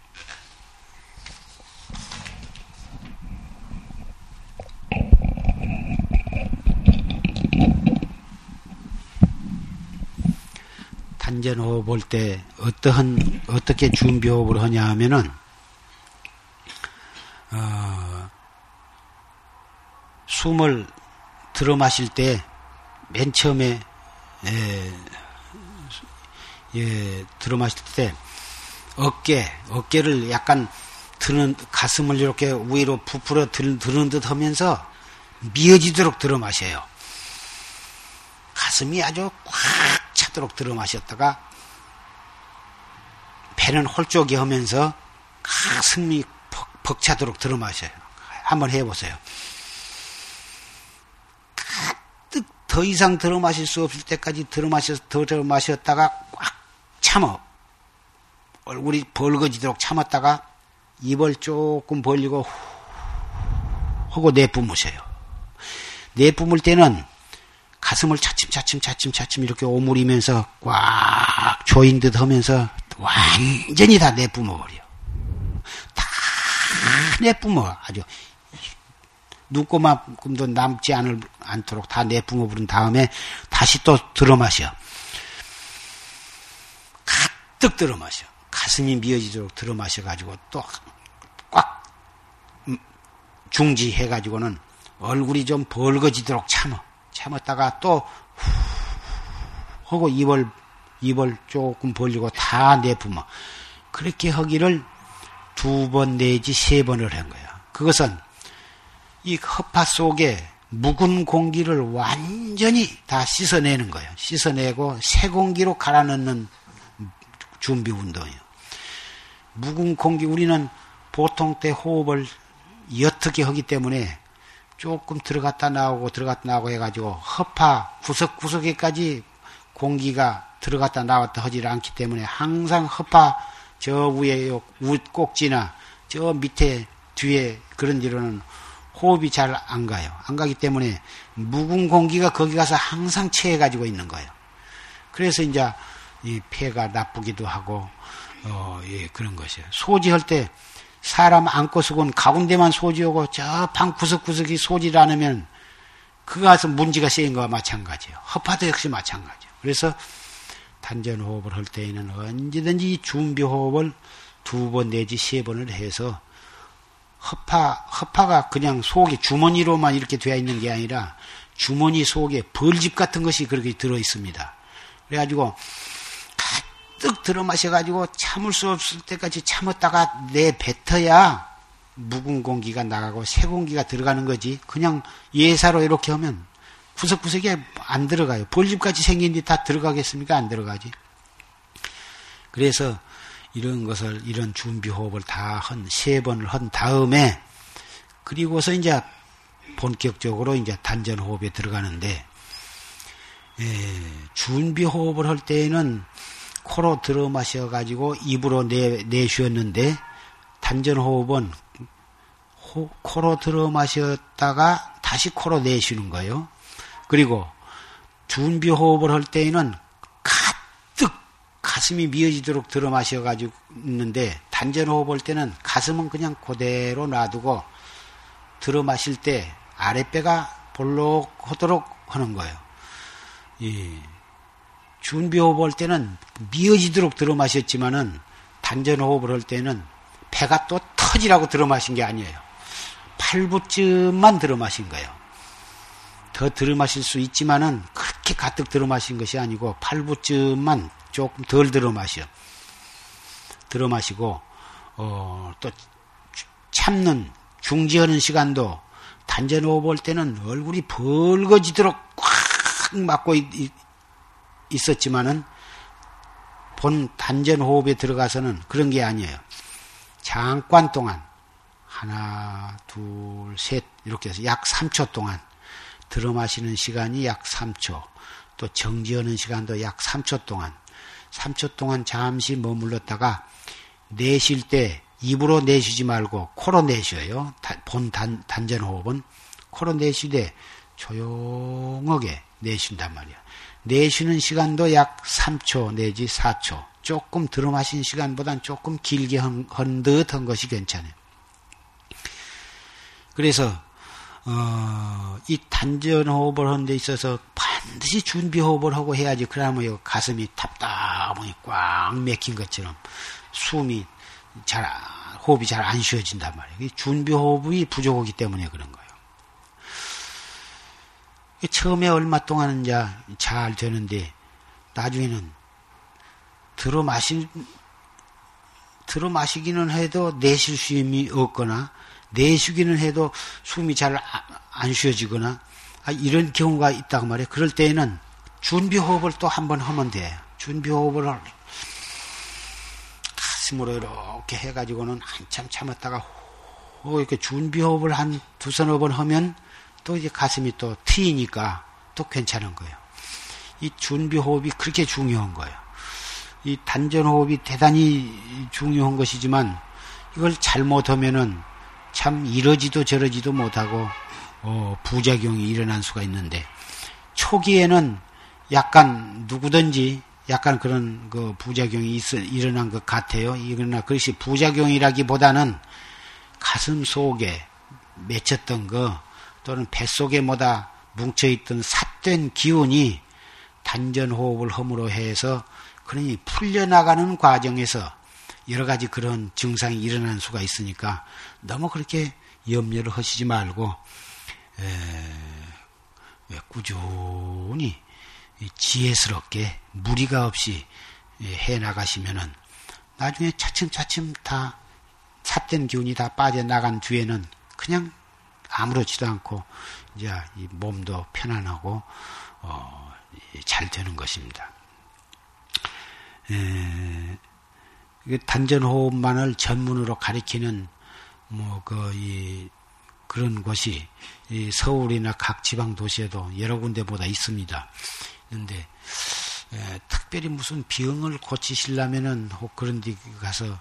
단전호흡 볼 때 어떠한 어떻게 준비호흡을 하냐 하면은 어, 숨을 들어 마실 때 맨 처음에 예, 예, 들어 마실 때 어깨 어깨를 약간 드는 가슴을 이렇게 위로 부풀어 드, 드는 듯 하면서 미어지도록 들어 마셔요. 가슴이 아주 꽉 차도록 들어 마셨다가 배는 홀쭉이 하면서 가슴이 벅차도록 들어 마셔요. 한번 해보세요. 가득 더 이상 들어 마실 수 없을 때까지 들어 마셔 들어 마셨다가 꽉 참어 얼굴이 벌거지도록 참았다가 입을 조금 벌리고 하고 내뿜으세요. 내뿜을 때는 가슴을 차츰차츰 차츰차츰 이렇게 오므리면서 꽉 조인 듯 하면서 완전히 다 내뿜어버려. 다 내뿜어. 아주 눈꼬만큼도 남지 않을, 않도록 다 내뿜어 부른 다음에 다시 또 들어 마셔. 가득 들어 마셔. 가슴이 미어지도록 들어 마셔가지고 또 꽉 중지해가지고는 얼굴이 좀 벌거지도록 참어. 참았다가 또 하고 입을 입을 조금 벌리고 다 내뿜어. 그렇게 하기를 두 번 내지 세 번을 한 거야. 그것은 이 허파 속에 묵은 공기를 완전히 다 씻어내는 거예요. 씻어내고 새 공기로 갈아 넣는 준비 운동이에요. 묵은 공기 우리는 보통 때 호흡을 옅게 하기 때문에 조금 들어갔다 나오고 들어갔다 나오고 해가지고 허파 구석구석에까지 공기가 들어갔다 나왔다 하지 않기 때문에 항상 허파 저 위에 꼭지나 저 밑에 뒤에 그런 데로는 호흡이 잘 안 가요. 안 가기 때문에 묵은 공기가 거기 가서 항상 채해가지고 있는 거예요. 그래서 이제 이 폐가 나쁘기도 하고 어, 예, 그런 것이에요. 소지할 때 사람 안고 쓰곤 가운데만 소지하고 저 방 구석구석이 소지를 않으면 그거 가서 문제가 생긴 거와 마찬가지예요. 허파도 역시 마찬가지예요. 그래서 단전 호흡을 할 때에는 언제든지 준비 호흡을 두 번 내지 세 번을 해서 허파 허파가 그냥 속에 주머니로만 이렇게 되어 있는 게 아니라 주머니 속에 벌집 같은 것이 그렇게 들어 있습니다. 그래가지고 뜩 들어 마셔가지고 참을 수 없을 때까지 참았다가 내 뱉어야 묵은 공기가 나가고 새 공기가 들어가는 거지. 그냥 예사로 이렇게 하면 구석구석에 안 들어가요. 볼집같이 생긴 데 다 들어가겠습니까? 안 들어가지. 그래서 이런 것을, 이런 준비 호흡을 다 한, 세 번을 한 다음에, 그리고서 이제 본격적으로 이제 단전 호흡에 들어가는데, 예, 준비 호흡을 할 때에는 코로 들어 마셔가지고 입으로 내, 내쉬었는데 단전 호흡은 호, 코로 들어 마셨다가 다시 코로 내쉬는 거예요. 그리고 준비 호흡을 할 때에는 가득 가슴이 미어지도록 들어 마셔가지고 있는데 단전 호흡할 때는 가슴은 그냥 그대로 놔두고 들어 마실 때 아랫배가 볼록하도록 하는 거예요. 예. 준비 호흡 할 때는 미어지도록 들어 마셨지만은 단전 호흡을 할 때는 배가 또 터지라고 들어 마신 게 아니에요. 팔부쯤만 들어 마신 거예요. 더 들어 마실 수 있지만은 그렇게 가득 들어 마신 것이 아니고 팔부쯤만 조금 덜 들어 마셔. 들어 마시고 어, 또 참는 중지하는 시간도 단전 호흡 할 때는 얼굴이 벌거지도록 꽉 막고 있, 있었지만은 본 단전 호흡에 들어가서는 그런 게 아니에요. 잠깐 동안 하나, 둘, 셋 이렇게 해서 약 3초 동안 들어 마시는 시간이 약 3초, 또 정지하는 시간도 약 3초 동안 3초 동안 잠시 머물렀다가 내쉴 때 입으로 내쉬지 말고 코로 내쉬어요. 본 단, 단전 호흡은 코로 내쉬되 조용하게 내쉰단 말이야. 내쉬는 시간도 약 3초 내지 4초. 조금 들어 마신 시간보단 조금 길게 한, 한 듯한 것이 괜찮아요. 그래서 어, 이 단전 호흡을 하는 데 있어서 반드시 준비 호흡을 하고 해야지. 그러면 가슴이 답답하니 꽉 맥힌 것처럼 숨이 잘, 호흡이 잘 안 쉬어진단 말이에요. 준비 호흡이 부족하기 때문에 그런 거예요. 처음에 얼마 동안은 잘 되는데, 나중에는 들어 마시, 들어 마시기는 해도 내쉴 숨이 없거나, 내쉬기는 해도 숨이 잘 안 쉬어지거나, 아, 이런 경우가 있다고 말이에요. 그럴 때에는 준비 호흡을 또 한 번 하면 돼. 준비 호흡을 가슴으로 이렇게 해가지고는 한참 참았다가 이렇게 준비 호흡을 한 두서너 번 하면 또 이제 가슴이 또 트이니까 또 괜찮은 거예요. 이 준비 호흡이 그렇게 중요한 거예요. 이 단전 호흡이 대단히 중요한 것이지만 이걸 잘못하면은 참 이러지도 저러지도 못하고 어, 부작용이 일어날 수가 있는데 초기에는 약간 누구든지 약간 그런 그 부작용이 있어, 일어난 것 같아요. 그러나 그것이 부작용이라기보다는 가슴 속에 맺혔던 거 또는 뱃속에 뭐다 뭉쳐있던 삿된 기운이 단전 호흡을 허물어 해서 그러니 풀려나가는 과정에서 여러 가지 그런 증상이 일어나는 수가 있으니까 너무 그렇게 염려를 하시지 말고 에, 꾸준히 지혜스럽게 무리가 없이 해 나가시면은 나중에 차츰차츰 다 삿된 기운이 다 빠져나간 뒤에는 그냥 아무렇지도 않고 이제 이 몸도 편안하고 어, 잘 되는 것입니다. 에, 단전 호흡만을 전문으로 가리키는 뭐그 그런 곳이 서울이나 각 지방 도시에도 여러 군데보다 있습니다. 그런데 특별히 무슨 병을 고치시려면은 혹 그런 데 가서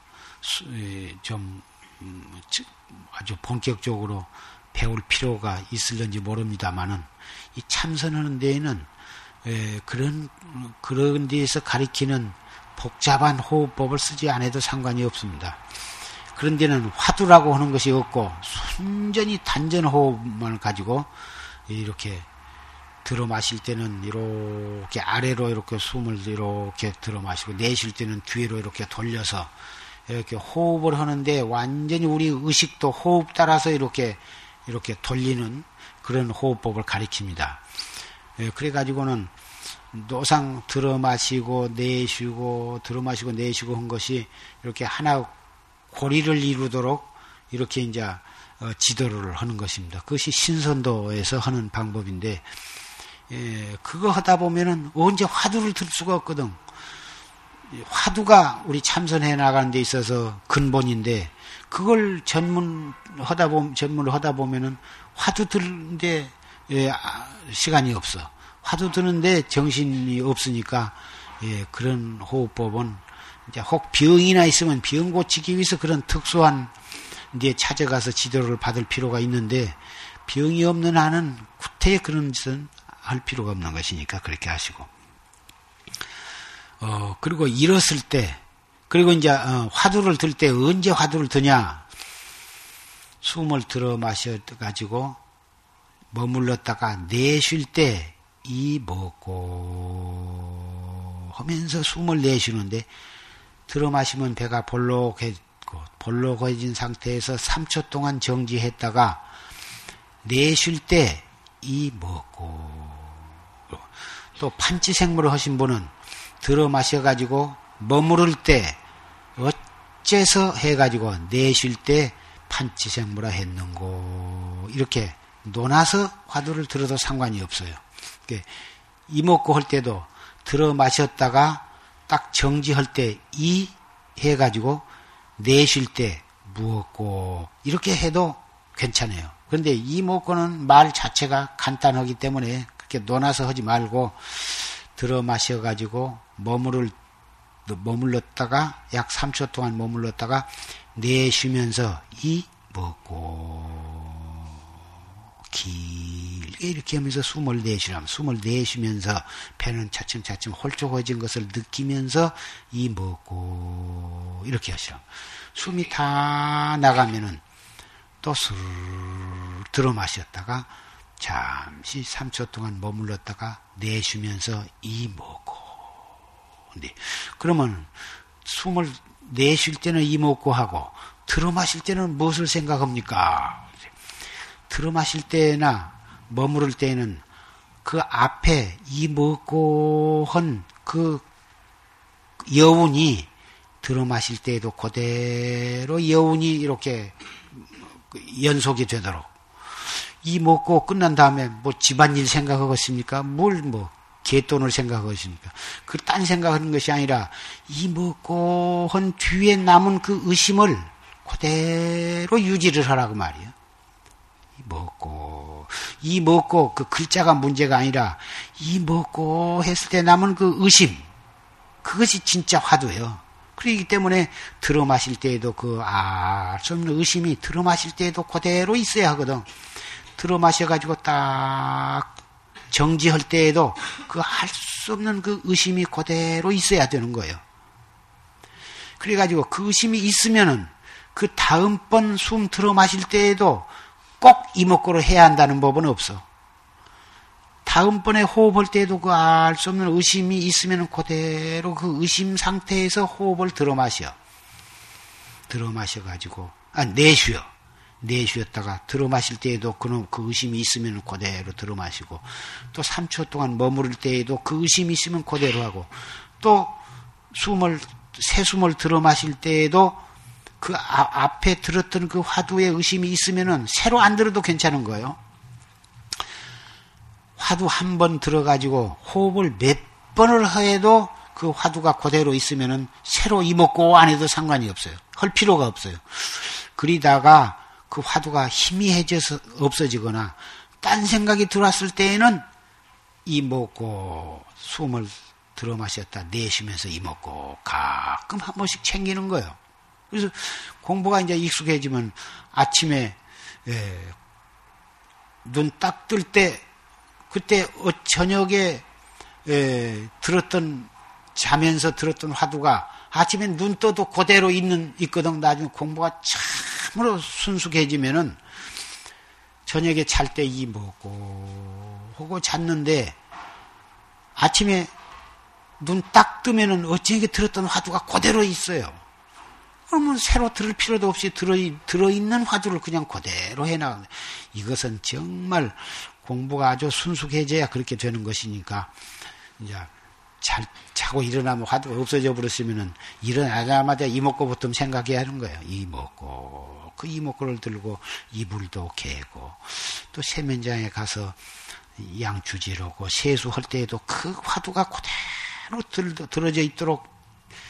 좀 음, 아주 본격적으로 배울 필요가 있을런지 모릅니다만은 이 참선하는 데에는 그런 그런 데에서 가리키는 복잡한 호흡법을 쓰지 않아도 상관이 없습니다. 그런 데는 화두라고 하는 것이 없고 순전히 단전 호흡만 가지고 이렇게 들어 마실 때는 이렇게 아래로 이렇게 숨을 이렇게 들어 마시고 내쉴 때는 뒤로 이렇게 돌려서 이렇게 호흡을 하는데 완전히 우리 의식도 호흡 따라서 이렇게 이렇게 돌리는 그런 호흡법을 가리킵니다. 예, 그래 가지고는 노상 들어 마시고 내쉬고 들어 마시고 내쉬고 한 것이 이렇게 하나 고리를 이루도록 이렇게 이제 어, 지도를 하는 것입니다. 그것이 신선도에서 하는 방법인데 예, 그거 하다 보면은 언제 화두를 들 수가 없거든. 화두가 우리 참선해 나가는 데 있어서 근본인데 그걸 전문 하다 보면 전문을 하다 보면은 화두 들는데 예, 아, 시간이 없어. 화두 드는데 정신이 없으니까 예, 그런 호흡법은 이제 혹 병이나 있으면 병 고치기 위해서 그런 특수한 이제 찾아가서 지도를 받을 필요가 있는데 병이 없는 한은 구태에 그런 짓은 할 필요가 없는 것이니까 그렇게 하시고 어 그리고 일었을 때 그리고 이제 어, 화두를 들 때 언제 화두를 드냐? 숨을 들어 마셔 가지고 머물렀다가 내쉴 때 이 먹고 하면서 숨을 내쉬는데 들어 마시면 배가 볼록해지고 볼록해진 상태에서 3초 동안 정지했다가 내쉴 때 이 먹고 또 판치생물을 하신 분은 들어 마셔가지고 머무를 때 어째서 해가지고 내쉴 때 판치생물아 했는고 이렇게 논아서 화두를 들어도 상관이 없어요. 이먹고 할 때도 들어 마셨다가 딱 정지할 때 이 해가지고 내쉴 때 무었고 이렇게 해도 괜찮아요. 그런데 이목구는 말 자체가 간단하기 때문에 그렇게 논아서 하지 말고 들어 마셔가지고 머무를 머물렀다가 약 3초 동안 머물렀다가 내쉬면서 이 먹고 길게 이렇게 하면서 숨을 내쉬라면 숨을 내쉬면서 배는 차츰차츰 홀쭉해진 것을 느끼면서 이 먹고 이렇게 하시라. 숨이 다 나가면은 또 술 들어 마셨다가 잠시 3초 동안 머물렀다가 내쉬면서 이 먹고. 네. 그러면 숨을 내쉴 때는 이 먹고 하고 들어 마실 때는 무엇을 생각합니까? 들어 마실 때나 머무를 때는 그 앞에 이 먹고 한 그 여운이 들어 마실 때에도 그대로 여운이 이렇게 연속이 되도록 이 먹고 끝난 다음에 뭐 집안일 생각하겠습니까? 뭘 뭐 개돈을 생각하겠습니까? 그딴 생각하는 것이 아니라 이 먹고 한 뒤에 남은 그 의심을 그대로 유지를 하라고 말이요. 이 먹고 이 먹고 그 글자가 문제가 아니라 이 먹고 했을 때 남은 그 의심 그것이 진짜 화두예요. 그렇기 때문에 들어 마실 때에도 그 알수 없는 의심이 들어 마실 때에도 그대로 있어야 하거든. 들어 마셔가지고 딱 정지할 때에도 그 할 수 없는 그 의심이 그대로 있어야 되는 거예요. 그래가지고 그 의심이 있으면은 그 다음번 숨 들어 마실 때에도 꼭 이목구로 해야 한다는 법은 없어. 다음번에 호흡할 때도 그 알 수 없는 의심이 있으면 그대로 그 의심 상태에서 호흡을 들어 마셔. 들어 마셔가지고, 아, 내쉬어. 내쉬었다가 들어 마실 때에도 그놈, 그 의심이 있으면 그대로 들어 마시고, 또 3초 동안 머무를 때에도 그 의심이 있으면 그대로 하고, 또 숨을, 새 숨을 들어 마실 때에도 그 아, 앞에 들었던 그 화두의 의심이 있으면은 새로 안 들어도 괜찮은 거예요. 화두 한 번 들어가지고 호흡을 몇 번을 해도 그 화두가 그대로 있으면은 새로 이먹고 안 해도 상관이 없어요. 할 필요가 없어요. 그리다가 그 화두가 희미해져서 없어지거나 딴 생각이 들어왔을 때에는 이먹고 숨을 들어 마셨다 내쉬면서 이먹고 가끔 한 번씩 챙기는 거예요. 그래서 공부가 이제 익숙해지면 아침에 예, 눈딱 뜰 때 그때 어, 저녁에 에, 들었던 자면서 들었던 화두가 아침에 눈 떠도 그대로 있는 있거든. 나중에 공부가 참으로 순숙해지면은 저녁에 잘 때 이 먹고 하고 잤는데 아침에 눈 딱 뜨면은 어찌게 들었던 화두가 그대로 있어요. 그러면 새로 들을 필요도 없이 들어, 들어있는 화두를 그냥 그대로 해나가는 이것은 정말 공부가 아주 순숙해져야 그렇게 되는 것이니까 이제 잘 자고 일어나면 화두가 없어져 버렸으면은 일어나자마자 이목구 부터 생각해야 하는 거예요. 이목구 그 이목구를 들고 이불도 개고 또 세면장에 가서 양주지르고 세수할 때에도 그 화두가 그대로 들, 들어져 있도록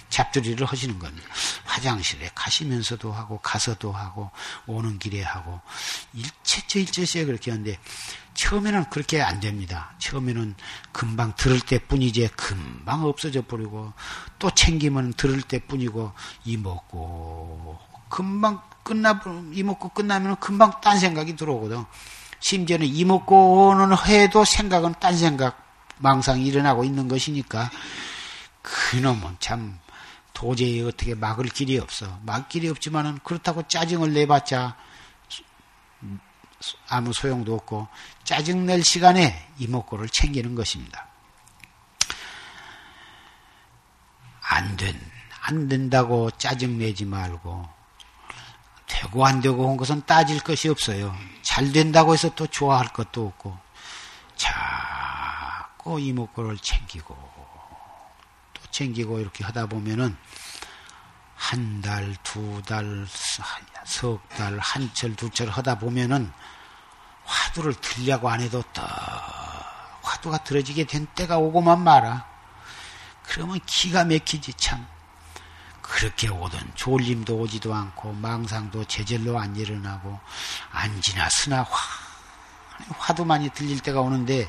잡두리를 하시는 겁니다. 화장실에 가시면서도 하고 가서도 하고 오는 길에 하고 일체처 일체처 그렇게 하는데 처음에는 그렇게 안 됩니다. 처음에는 금방 들을 때 뿐이지 금방 없어져 버리고 또 챙기면 들을 때 뿐이고 이 먹고 금방 끝나 이 먹고 끝나면 금방 딴 생각이 들어오거든. 심지어는 이 먹고 오는 해도 생각은 딴 생각 망상이 일어나고 있는 것이니까 그놈은 참 도저히 어떻게 막을 길이 없어. 막 길이 없지만은 그렇다고 짜증을 내봤자 아무 소용도 없고 짜증낼 시간에 이목구를 챙기는 것입니다. 안 된, 안 된다고 짜증내지 말고 되고 안 되고 한 것은 따질 것이 없어요. 잘 된다고 해서 또 좋아할 것도 없고 자꾸 이목구를 챙기고 또 챙기고 이렇게 하다 보면은 한 달, 두 달, 석 달, 한 철, 두 철 하다 보면은 화두를 들려고 안 해도 또 화두가 들어지게 된 때가 오고만 말아. 그러면 기가 막히지 참. 그렇게 오던 졸림도 오지도 않고 망상도 제절로 안 일어나고 안지나 쓰나 화, 화두만이 들릴 때가 오는데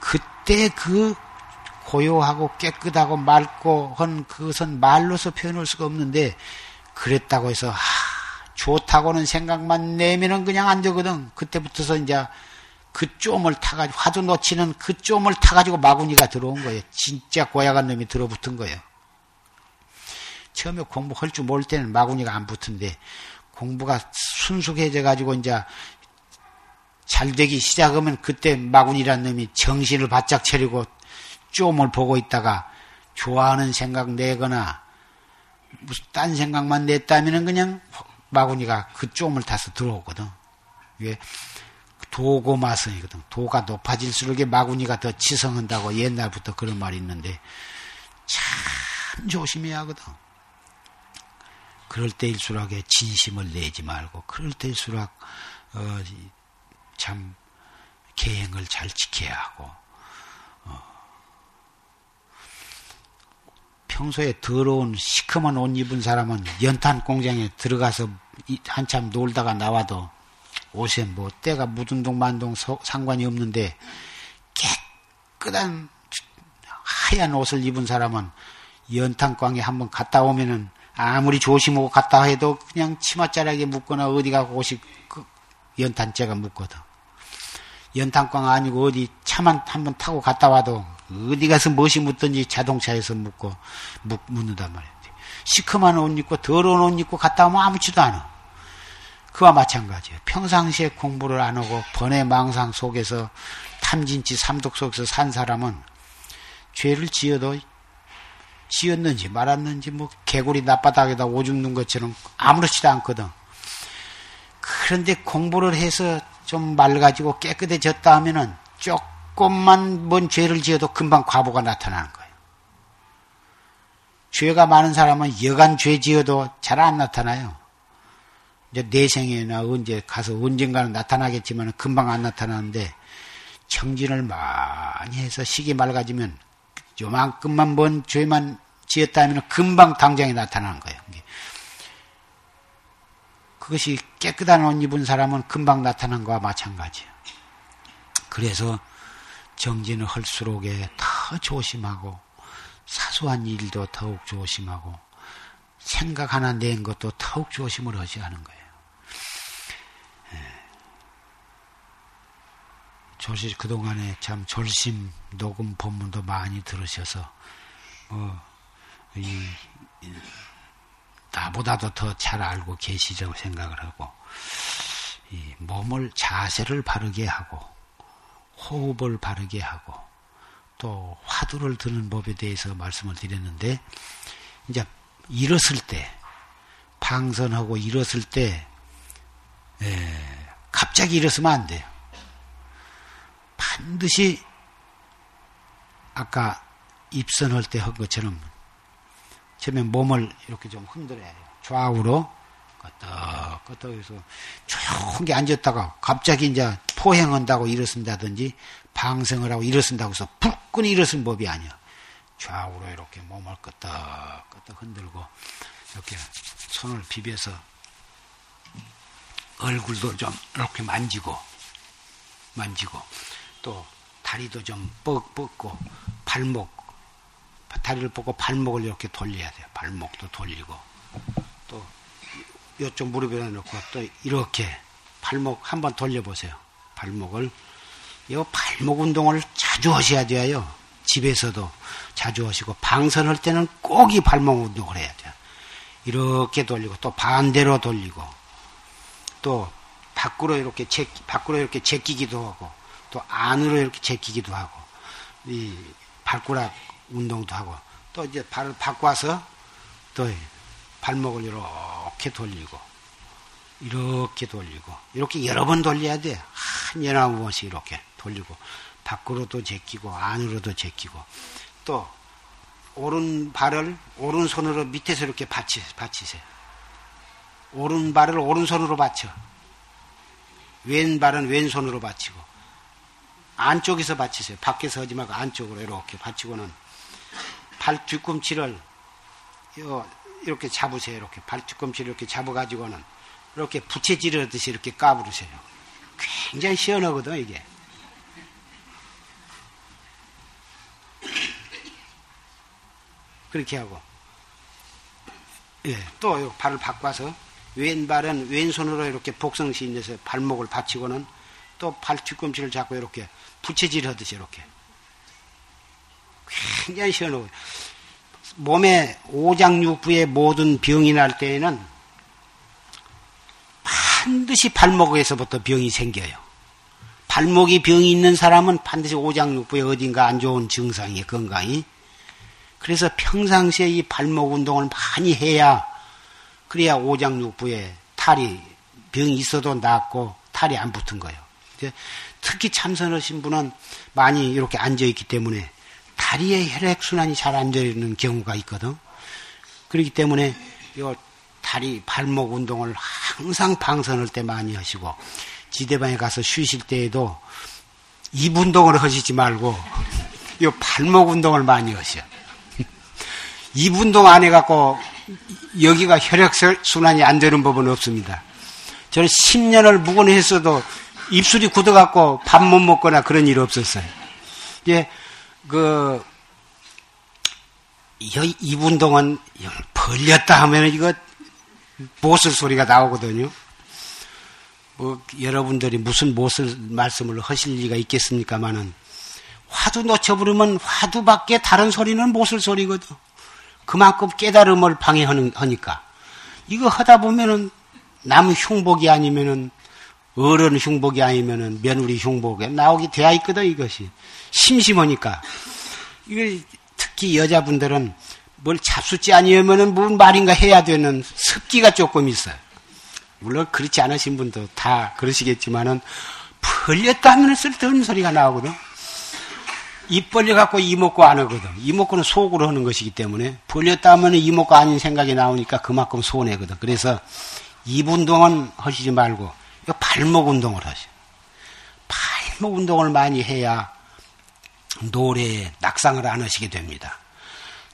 그때 그 고요하고 깨끗하고 맑고 한 그것은 말로서 표현할 수가 없는데 그랬다고 해서 아, 좋다고는 생각만 내면은 그냥 안 되거든. 그때부터서 이제 그 좀을 타가지고 화두 놓치는 그 좀을 타가지고 마구니가 들어온 거예요. 진짜 고약한 놈이 들어붙은 거예요. 처음에 공부할 줄 모를 때는 마구니가 안 붙은데 공부가 순숙해져 가지고 이제 잘 되기 시작하면 그때 마구니란 놈이 정신을 바짝 차리고 좀을 보고 있다가 좋아하는 생각 내거나 무슨 딴 생각만 냈다면 그냥 마구니가 그 좀을 타서 들어오거든. 이게 도고 마성이거든. 도가 높아질수록 마구니가 더 지성한다고 옛날부터 그런 말이 있는데 참 조심해야 하거든. 그럴 때일수록 진심을 내지 말고 그럴 때일수록 어, 참 계행을 잘 지켜야 하고 평소에 더러운 시커먼 옷 입은 사람은 연탄 공장에 들어가서 한참 놀다가 나와도 옷에 뭐 때가 묻은 동 만동 상관이 없는데 깨끗한 하얀 옷을 입은 사람은 연탄광에 한번 갔다 오면은 아무리 조심하고 갔다 해도 그냥 치맛자락에 묻거나 어디 가고 옷이 그 연탄재가 묻거든. 연탄광 아니고 어디 차만 한번 타고 갔다 와도 어디 가서 무엇이 묻든지 자동차에서 묻고 묻, 묻는단 말이야. 시커먼 옷 입고 더러운 옷 입고 갔다 오면 아무지도 않아. 그와 마찬가지예요. 평상시에 공부를 안 하고 번외 망상 속에서 탐진치 삼독 속에서 산 사람은 죄를 지어도 지었는지 말았는지 뭐 개구리 낮바닥에다 오죽는 것처럼 아무렇지도 않거든. 그런데 공부를 해서 좀 맑아지고 깨끗해졌다 하면은 조금만 뭔 죄를 지어도 금방 과보가 나타나는 거예요. 죄가 많은 사람은 여간 죄 지어도 잘 안 나타나요. 이제 내생에나 언제 가서 언젠가는 나타나겠지만 금방 안 나타나는데 청진을 많이 해서 식이 맑아지면 요만큼만 뭔 죄만 지었다면 금방 당장에 나타나는 거예요. 그것이 깨끗한 옷 입은 사람은 금방 나타난 거와 마찬가지예요. 그래서 정진을 할수록에 더 조심하고 사소한 일도 더욱 조심하고 생각 하나 낸 것도 더욱 조심을 하지 하는 거예요. 예. 조시 그동안에 참 졸심 녹음 본문도 많이 들으셔서 뭐 이, 나보다도 더 잘 알고 계시죠 생각을 하고 이 몸을 자세를 바르게 하고 호흡을 바르게 하고 또 화두를 드는 법에 대해서 말씀을 드렸는데 이제 일었을 때 방선하고 일었을 때 에, 갑자기 일었으면 안 돼요. 반드시 아까 입선할 때 한 것처럼 처음에 몸을 이렇게 좀 흔들어야 해요. 좌우로 끄덕끄덕해서 조용히 앉았다가 갑자기 이제 포행한다고 일어선다든지 방생을 하고 일어선다고 해서 불끈 일어선 법이 아니야. 좌우로 이렇게 몸을 끄덕끄덕 흔들고 이렇게 손을 비벼서 얼굴도 좀 이렇게 만지고 만지고 또 다리도 좀 뻗고 발목 다리를 뻗고 발목을 이렇게 돌려야 돼요. 발목도 돌리고 또 이쪽 무릎에 놓고 또 이렇게 발목 한번 돌려보세요. 발목을 이 발목 운동을 자주 하셔야 돼요. 집에서도 자주 하시고 방선할 때는 꼭 이 발목 운동을 해야 돼요. 이렇게 돌리고 또 반대로 돌리고 또 밖으로 이렇게 제, 밖으로 이렇게 제끼기도 하고 또 안으로 이렇게 제끼기도 하고 이 발가락 운동도 하고 또 이제 발을 바꿔서 또 발목을 이렇게 돌리고 이렇게 돌리고 이렇게 여러 번 돌려야 돼. 한 열한 번씩 이렇게 돌리고 밖으로도 제끼고 안으로도 제끼고 또 오른 발을 오른손으로 밑에서 이렇게 받치, 받치세요. 오른발을 오른손으로 받쳐. 왼발은 왼손으로 받치고 안쪽에서 받치세요. 밖에서 하지 말고 안쪽으로 이렇게 받치고는 발 뒤꿈치를 이렇게 잡으세요. 이렇게 발 뒤꿈치를 이렇게 잡아가지고는 이렇게 부채질하듯이 이렇게 까부르세요. 굉장히 시원하거든 이게. 그렇게 하고 예, 또 발을 바꿔서 왼발은 왼손으로 이렇게 복성시인에서 발목을 받치고는 또 발 뒤꿈치를 잡고 이렇게 부채질 하듯이 이렇게 굉장히 시원하고 몸에 오장육부의 모든 병이 날 때에는 반드시 발목에서부터 병이 생겨요. 발목이 병이 있는 사람은 반드시 오장육부에 어딘가 안 좋은 증상이 건강이 그래서 평상시에 이 발목 운동을 많이 해야 그래야 오장육부에 탈이 병이 있어도 낫고 탈이 안 붙은 거예요. 특히 참선하신 분은 많이 이렇게 앉아 있기 때문에 다리에 혈액 순환이 잘 안 되는 경우가 있거든. 그렇기 때문에 이 다리 발목 운동을 항상 방선할 때 많이 하시고 지대방에 가서 쉬실 때에도 입 운동을 하시지 말고 이 발목 운동을 많이 하셔. 입 운동 안 해갖고 여기가 혈액 순환이 안 되는 법은 없습니다. 저는 10년을 묵은 했어도 입술이 굳어갖고 밥 못 먹거나 그런 일 없었어요. 예, 그, 입 운동은 벌렸다 하면 이거 못을 소리가 나오거든요. 뭐, 여러분들이 무슨 못을 말씀을 하실 리가 있겠습니까마는 화두 놓쳐버리면 화두밖에 다른 소리는 못을 소리거든. 그만큼 깨달음을 방해하니까. 이거 하다 보면은 남 흉복이 아니면은 어른 흉복이 아니면은 며느리 흉복에 나오게 되어 있거든 이것이 심심하니까 이게 특히 여자분들은 뭘 잡숫지 아니면은 뭔 말인가 해야 되는 습기가 조금 있어요. 물론 그렇지 않으신 분도 다 그러시겠지만은 벌렸다 하면 쓸데없는 소리가 나오거든. 입 벌려갖고 이먹고 안 하거든. 이먹고는 속으로 하는 것이기 때문에 벌렸다 하면 이먹고 아닌 생각이 나오니까 그만큼 손해거든. 그래서 입 운동은 하시지 말고 발목 운동을 하셔. 발목 운동을 많이 해야 노래에 낙상을 안 하시게 됩니다.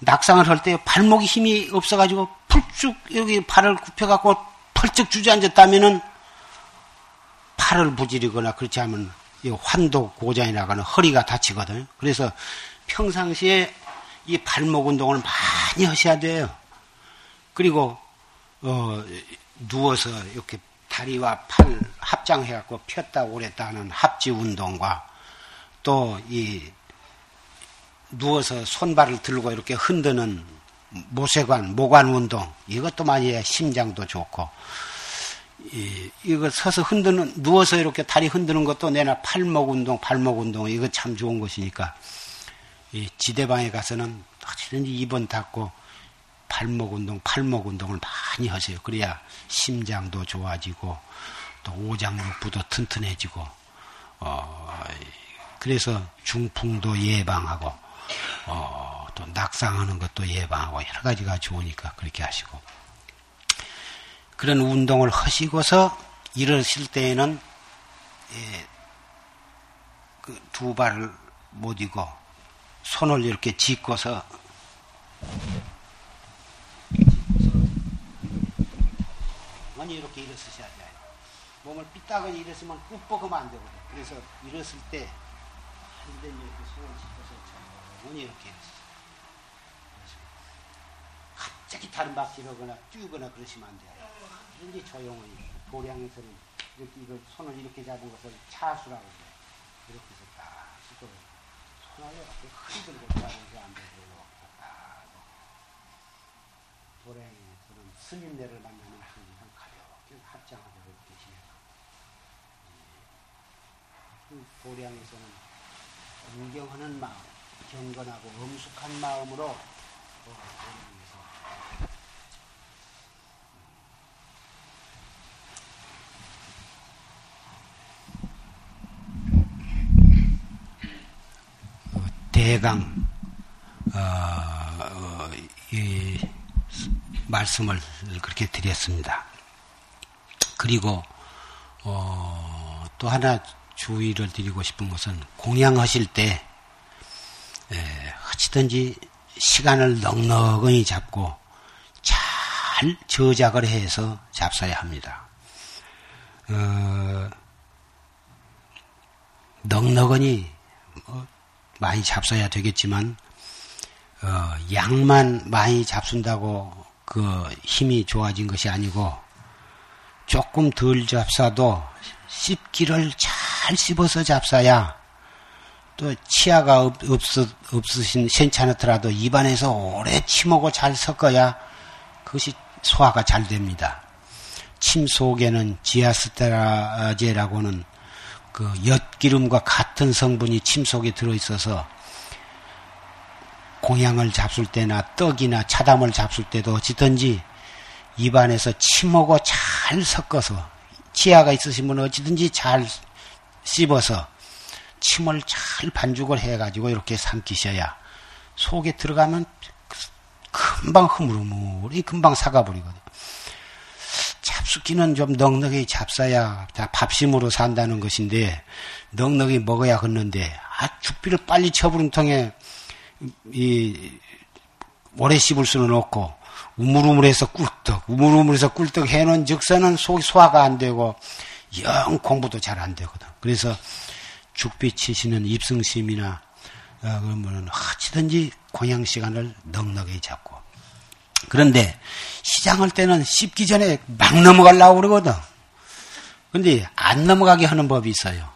낙상을 할 때 발목이 힘이 없어가지고 펄쭉 여기 발을 굽혀갖고 펄쩍 주저앉았다면은 팔을 부지리거나 그렇지 않으면 환도 고장이 나가는 허리가 다치거든요. 그래서 평상시에 이 발목 운동을 많이 하셔야 돼요. 그리고 어, 누워서 이렇게 다리와 팔 합장해갖고 폈다 오랬다 하는 합지 운동과 또 이 누워서 손발을 들고 이렇게 흔드는 모세관, 모관 운동 이것도 많이 해야 심장도 좋고 이, 이거 서서 흔드는 누워서 이렇게 다리 흔드는 것도 내나 팔목 운동, 발목 운동 이거 참 좋은 것이니까 이 지대방에 가서는 어찌든지 입은 닫고 발목 운동, 팔목 운동을 많이 하세요. 그래야 심장도 좋아지고 또 오장육부도 튼튼해지고 어 그래서 중풍도 예방하고 어, 또 낙상하는 것도 예방하고 여러 가지가 좋으니까 그렇게 하시고 그런 운동을 하시고서 일어실 때에는 예, 그 두 발을 못 이고 손을 이렇게 짚고서 조용히 이렇게 일어서셔야 돼요. 몸을 삐딱하게 일었으면 꾹 뻗으면 안 되거든. 그래서 일었을 때 한대면 이렇게 손을 짚어서 조용히 이렇게. 갑자기 다른 바퀴로거나 뛰거나 그러시면 안 돼요. 이제 조용히 도량에서는 이렇게 이걸 손을 이렇게 잡은 것을 차수라고 해요. 이렇게 해서 딱 손을 이렇게 흔들고 잡으면 안 되고 딱 도량에서는 스님네를 만나면 항상 가볍게 합장하고 이렇게 지내고 그 도량에서는 공경하는 마음, 경건하고 엄숙한 마음으로 어, 대강 어, 어, 이 말씀을 그렇게 드렸습니다. 그리고 어, 또 하나 주의를 드리고 싶은 것은 공양하실 때 에, 어찌든지 시간을 넉넉히 잡고 잘 저작을 해서 잡숴야 합니다. 어, 넉넉히 뭐 많이 잡숴야 되겠지만 어, 양만 많이 잡순다고 그 힘이 좋아진 것이 아니고 조금 덜 잡사도 씹기를 잘 씹어서 잡사야 또 치아가 없, 없으, 없으신 괜찮더라도 입안에서 오래 침하고 잘 섞어야 그것이 소화가 잘 됩니다. 침 속에는 지아스테라제라고는 그 엿기름과 같은 성분이 침 속에 들어있어서 공양을 잡술 때나 떡이나 차담을 잡술 때도 어찌든지 입안에서 침하고 잘 섞어서 치아가 있으시면 어찌든지 잘 씹어서 침을 잘 반죽을 해가지고 이렇게 삼키셔야 속에 들어가면 금방 흐물흐물이 금방 사가버리거든. 잡숫기는 좀 넉넉히 잡사야 밥심으로 산다는 것인데 넉넉히 먹어야 걷는데 아 죽비를 빨리 쳐부른 통에 이 오래 씹을 수는 없고 우물우물해서 꿀떡 우물우물해서 꿀떡 해놓은 즉서는 속이 소화가 안 되고 영 공부도 잘 안 되거든. 그래서 죽비 치시는 입승심이나 어, 그러면은 어찌든지 공양 시간을 넉넉히 잡고 그런데 시장할 때는 씹기 전에 막 넘어가려고 그러거든. 근데 안 넘어가게 하는 법이 있어요.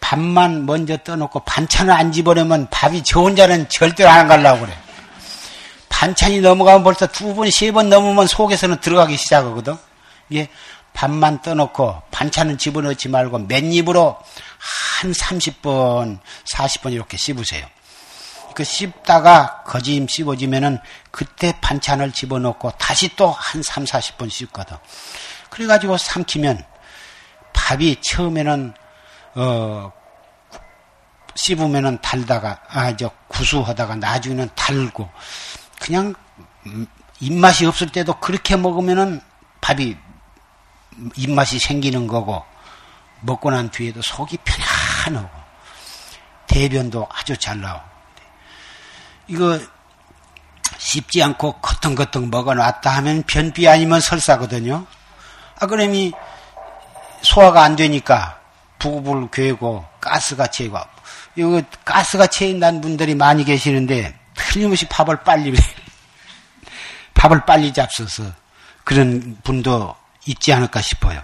밥만 먼저 떠놓고 반찬을 안 집어내면 밥이 저 혼자는 절대로 안 가려고 그래. 반찬이 넘어가면 벌써 두 번, 세 번 넘으면 속에서는 들어가기 시작하거든. 이게 밥만 떠놓고 반찬은 집어넣지 말고 맨입으로 한 30번, 40번 이렇게 씹으세요. 그 씹다가 거짐 씹어지면은 그때 반찬을 집어넣고 다시 또 한 3, 40번 씹거든. 그래가지고 삼키면 밥이 처음에는 어 씹으면은 달다가 아 저 구수하다가 나중에는 달고 그냥 입맛이 없을 때도 그렇게 먹으면은 밥이 입맛이 생기는 거고 먹고 난 뒤에도 속이 편안하고 대변도 아주 잘 나오고 이거 씹지 않고 거덩거덩 먹어놨다 하면 변비 아니면 설사거든요. 아, 그러니 소화가 안 되니까 부부를 괴고 가스가 채고 이거 가스가 채인다는 분들이 많이 계시는데 틀림없이 밥을 빨리 밥을 빨리 잡숴서 그런 분도 있지 않을까 싶어요.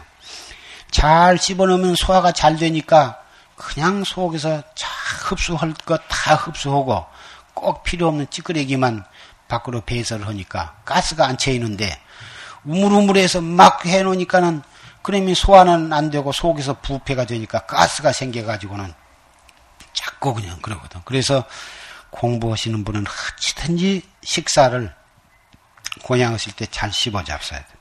잘 씹어놓으면 소화가 잘 되니까 그냥 속에서 잘 흡수할 것 다 흡수하고 꼭 필요 없는 찌끄레기만 밖으로 배설을 하니까 가스가 안 채이는데 우물우물해서 막 해놓으니까는 그러면 소화는 안 되고 속에서 부패가 되니까 가스가 생겨가지고는 자꾸 그냥 그러거든. 그래서 공부하시는 분은 어찌든지 식사를 고향하실 때 잘 씹어 잡숴야 돼.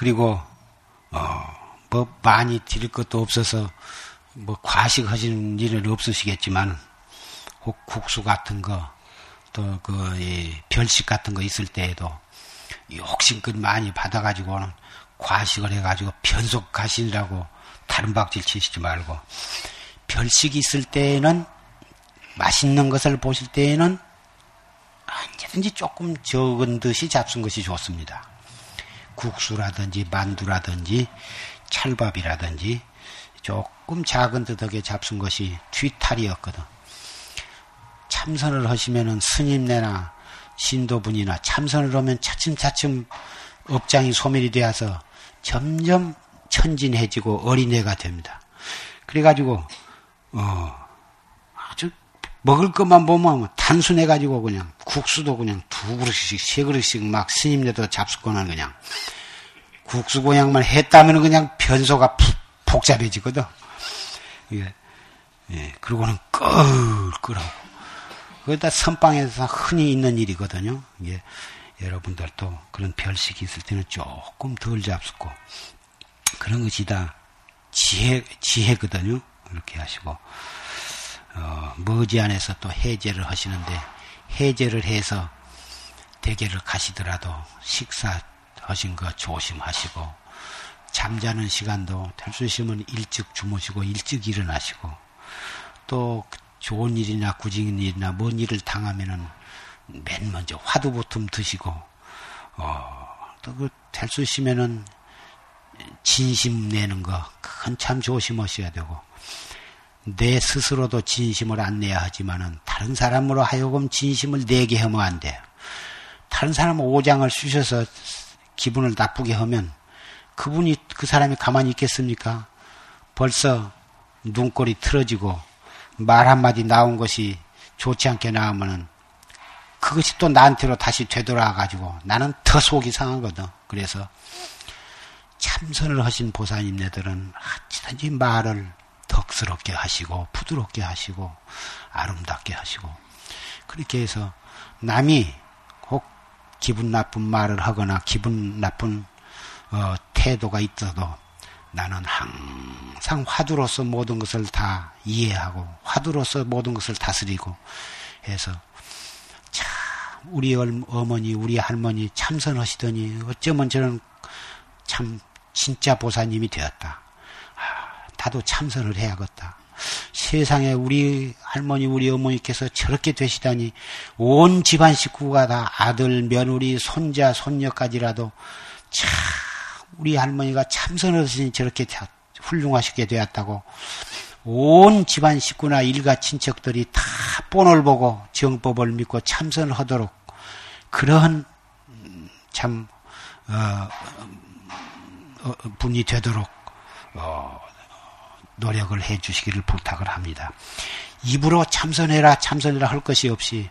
그리고 어 뭐 많이 드릴 것도 없어서 뭐 과식하시는 일은 없으시겠지만 혹 국수 같은 거 또 그 별식 같은 거 있을 때에도 욕심껏 많이 받아가지고는 과식을 해가지고 변속하시라고 다른 박질 치시지 말고 별식이 있을 때에는 맛있는 것을 보실 때에는 언제나 얼마든지 조금 적은 듯이 잡순 것이 좋습니다. 국수라든지 만두라든지 찰밥이라든지 조금 작은 듯하게 잡순 것이 뒤탈이었거든. 참선을 하시면은 스님네나 신도분이나 참선을 하면 차츰차츰 업장이 소멸이 되어서 점점 천진해지고 어린애가 됩니다. 그래가지고 어 먹을 것만 보면 단순해가지고 그냥 국수도 그냥 두 그릇씩 세 그릇씩 막 스님네도 잡수거나 그냥 국수 고향만 했다면 그냥 변소가 복잡해지거든. 예. 예. 그리고는 끌끌하고. 그다 선방에서 흔히 있는 일이거든요. 예. 여러분들도 그런 별식이 있을 때는 조금 덜 잡수고 그런 것이 다 지혜, 지혜거든요. 이렇게 하시고, 어, 머지안에서 또 해제를 하시는데, 해제를 해서 대게를 가시더라도 식사하신 거 조심하시고, 잠자는 시간도 있으면 일찍 주무시고, 일찍 일어나시고, 또 좋은 일이나 구진 일이나 먼 일을 당하면은 맨 먼저 화두부터 드시고, 어, 수 있으면은 진심 내는 거, 그건 참 조심하셔야 되고, 내 스스로도 진심을 안 내야 하지만은 다른 사람으로 하여금 진심을 내게 하면 안 돼요. 다른 사람 오장을 쑤셔서 기분을 나쁘게 하면 그분이 그 사람이 가만히 있겠습니까? 벌써 눈꼬리 틀어지고 말 한마디 나온 것이 좋지 않게 나오면은 그것이 또 나한테로 다시 되돌아 가지고 나는 더 속이 상하거든. 그래서 참선을 하신 보사님네들은 어찌든지 말을 덕스럽게 하시고 부드럽게 하시고 아름답게 하시고 그렇게 해서 남이 혹 기분 나쁜 말을 하거나 기분 나쁜 어, 태도가 있어도 나는 항상 화두로서 모든 것을 다 이해하고 화두로서 모든 것을 다스리고 해서 참 우리 어머니 우리 할머니 참선하시더니 어쩌면 저는 참 진짜 보사님이 되었다. 아, 나도 참선을 해야겠다. 세상에 우리 할머니, 우리 어머니께서 저렇게 되시다니 온 집안 식구가 다 아들, 며느리, 손자, 손녀까지라도 참 우리 할머니가 참선을 하시니 저렇게 훌륭하시게 되었다고 온 집안 식구나 일가 친척들이 다 본을 보고 정법을 믿고 참선을 하도록 그러한 참 어, 어, 분이 되도록 어, 노력을 해 주시기를 부탁을 합니다. 입으로 참선해라 참선해라 할 것이 없이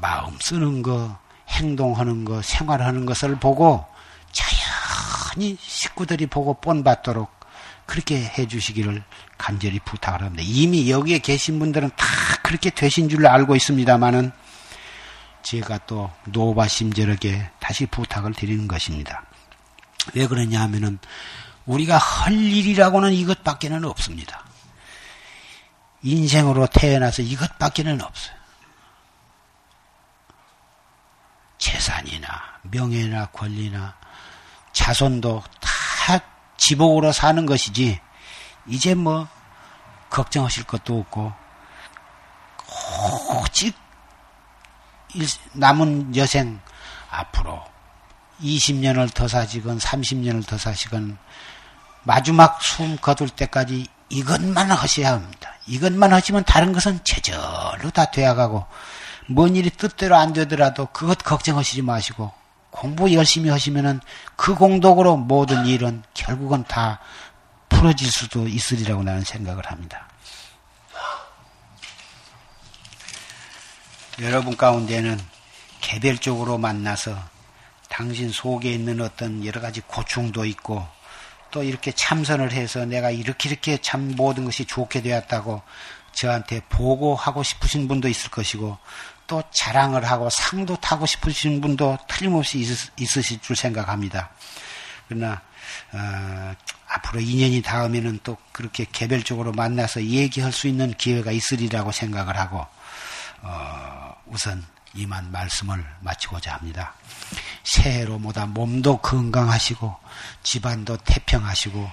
마음 쓰는 거, 행동하는 거, 생활하는 것을 보고 자연히 식구들이 보고 본받도록 그렇게 해 주시기를 간절히 부탁을 합니다. 이미 여기에 계신 분들은 다 그렇게 되신 줄 알고 있습니다만은 제가 또 노바심절하게 다시 부탁을 드리는 것입니다. 왜 그러냐 하면은 우리가 할 일이라고는 이것밖에는 없습니다. 인생으로 태어나서 이것밖에는 없어요. 재산이나 명예나 권리나 자손도 다 지복으로 사는 것이지 이제 뭐 걱정하실 것도 없고 오직 남은 여생 앞으로 20년을 더 사시건 30년을 더 사시건 마지막 숨 거둘 때까지 이것만 하셔야 합니다. 이것만 하시면 다른 것은 제절로 다 되어가고 뭔 일이 뜻대로 안 되더라도 그것 걱정하시지 마시고 공부 열심히 하시면은 그 공덕으로 모든 일은 결국은 다 풀어질 수도 있으리라고 나는 생각을 합니다. 여러분 가운데는 개별적으로 만나서 당신 속에 있는 어떤 여러 가지 고충도 있고 또 이렇게 참선을 해서 내가 이렇게 이렇게 참 모든 것이 좋게 되었다고 저한테 보고하고 싶으신 분도 있을 것이고 또 자랑을 하고 상도 타고 싶으신 분도 틀림없이 있, 으실 줄 생각합니다. 그러나 어, 앞으로 2년이 닿으면은 또 그렇게 개별적으로 만나서 얘기할 수 있는 기회가 있으리라고 생각을 하고 어, 우선 이만 말씀을 마치고자 합니다. 새해로 모다 몸도 건강하시고 집안도 태평하시고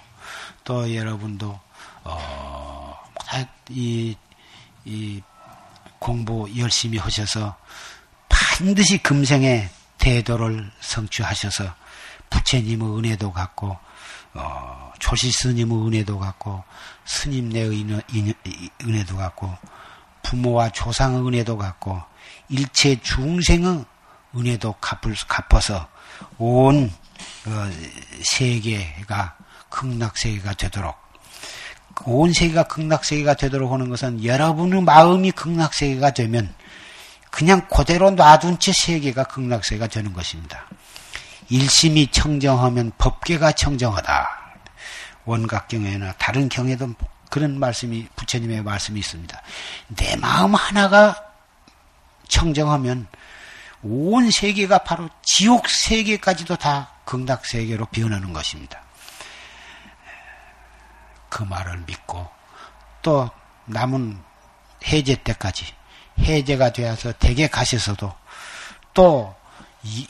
또 여러분도 어, 이, 이 공부 열심히 하셔서 반드시 금생에 대도를 성취하셔서 부처님의 은혜도 갖고 어, 조시 스님의 은혜도 갖고 스님네의 은혜도 갖고 부모와 조상의 은혜도 갖고 일체 중생의 은혜도 갚을, 갚아서 온 어, 세계가 극락세계가 되도록 온 세계가 극락세계가 되도록 하는 것은 여러분의 마음이 극락세계가 되면 그냥 그대로 놔둔 채 세계가 극락세계가 되는 것입니다. 일심이 청정하면 법계가 청정하다. 원각경에나 다른 경에도 그런 말씀이 부처님의 말씀이 있습니다. 내 마음 하나가 청정하면 온 세계가 바로 지옥 세계까지도 다 극락 세계로 변하는 것입니다. 그 말을 믿고 또 남은 해제 때까지 해제가 되어서 댁에 가셔서도 또 이,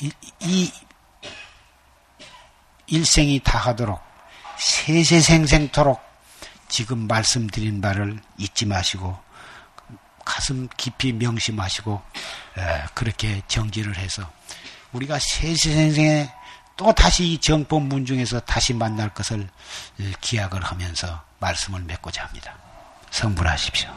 이, 이 일생이 다하도록 세세생생토록 지금 말씀드린 바를 잊지 마시고 가슴 깊이 명심하시고 그렇게 정지를 해서 우리가 세세생생에 또 다시 이 정법 문 중에서 다시 만날 것을 기약을 하면서 말씀을 맺고자 합니다. 성불하십시오.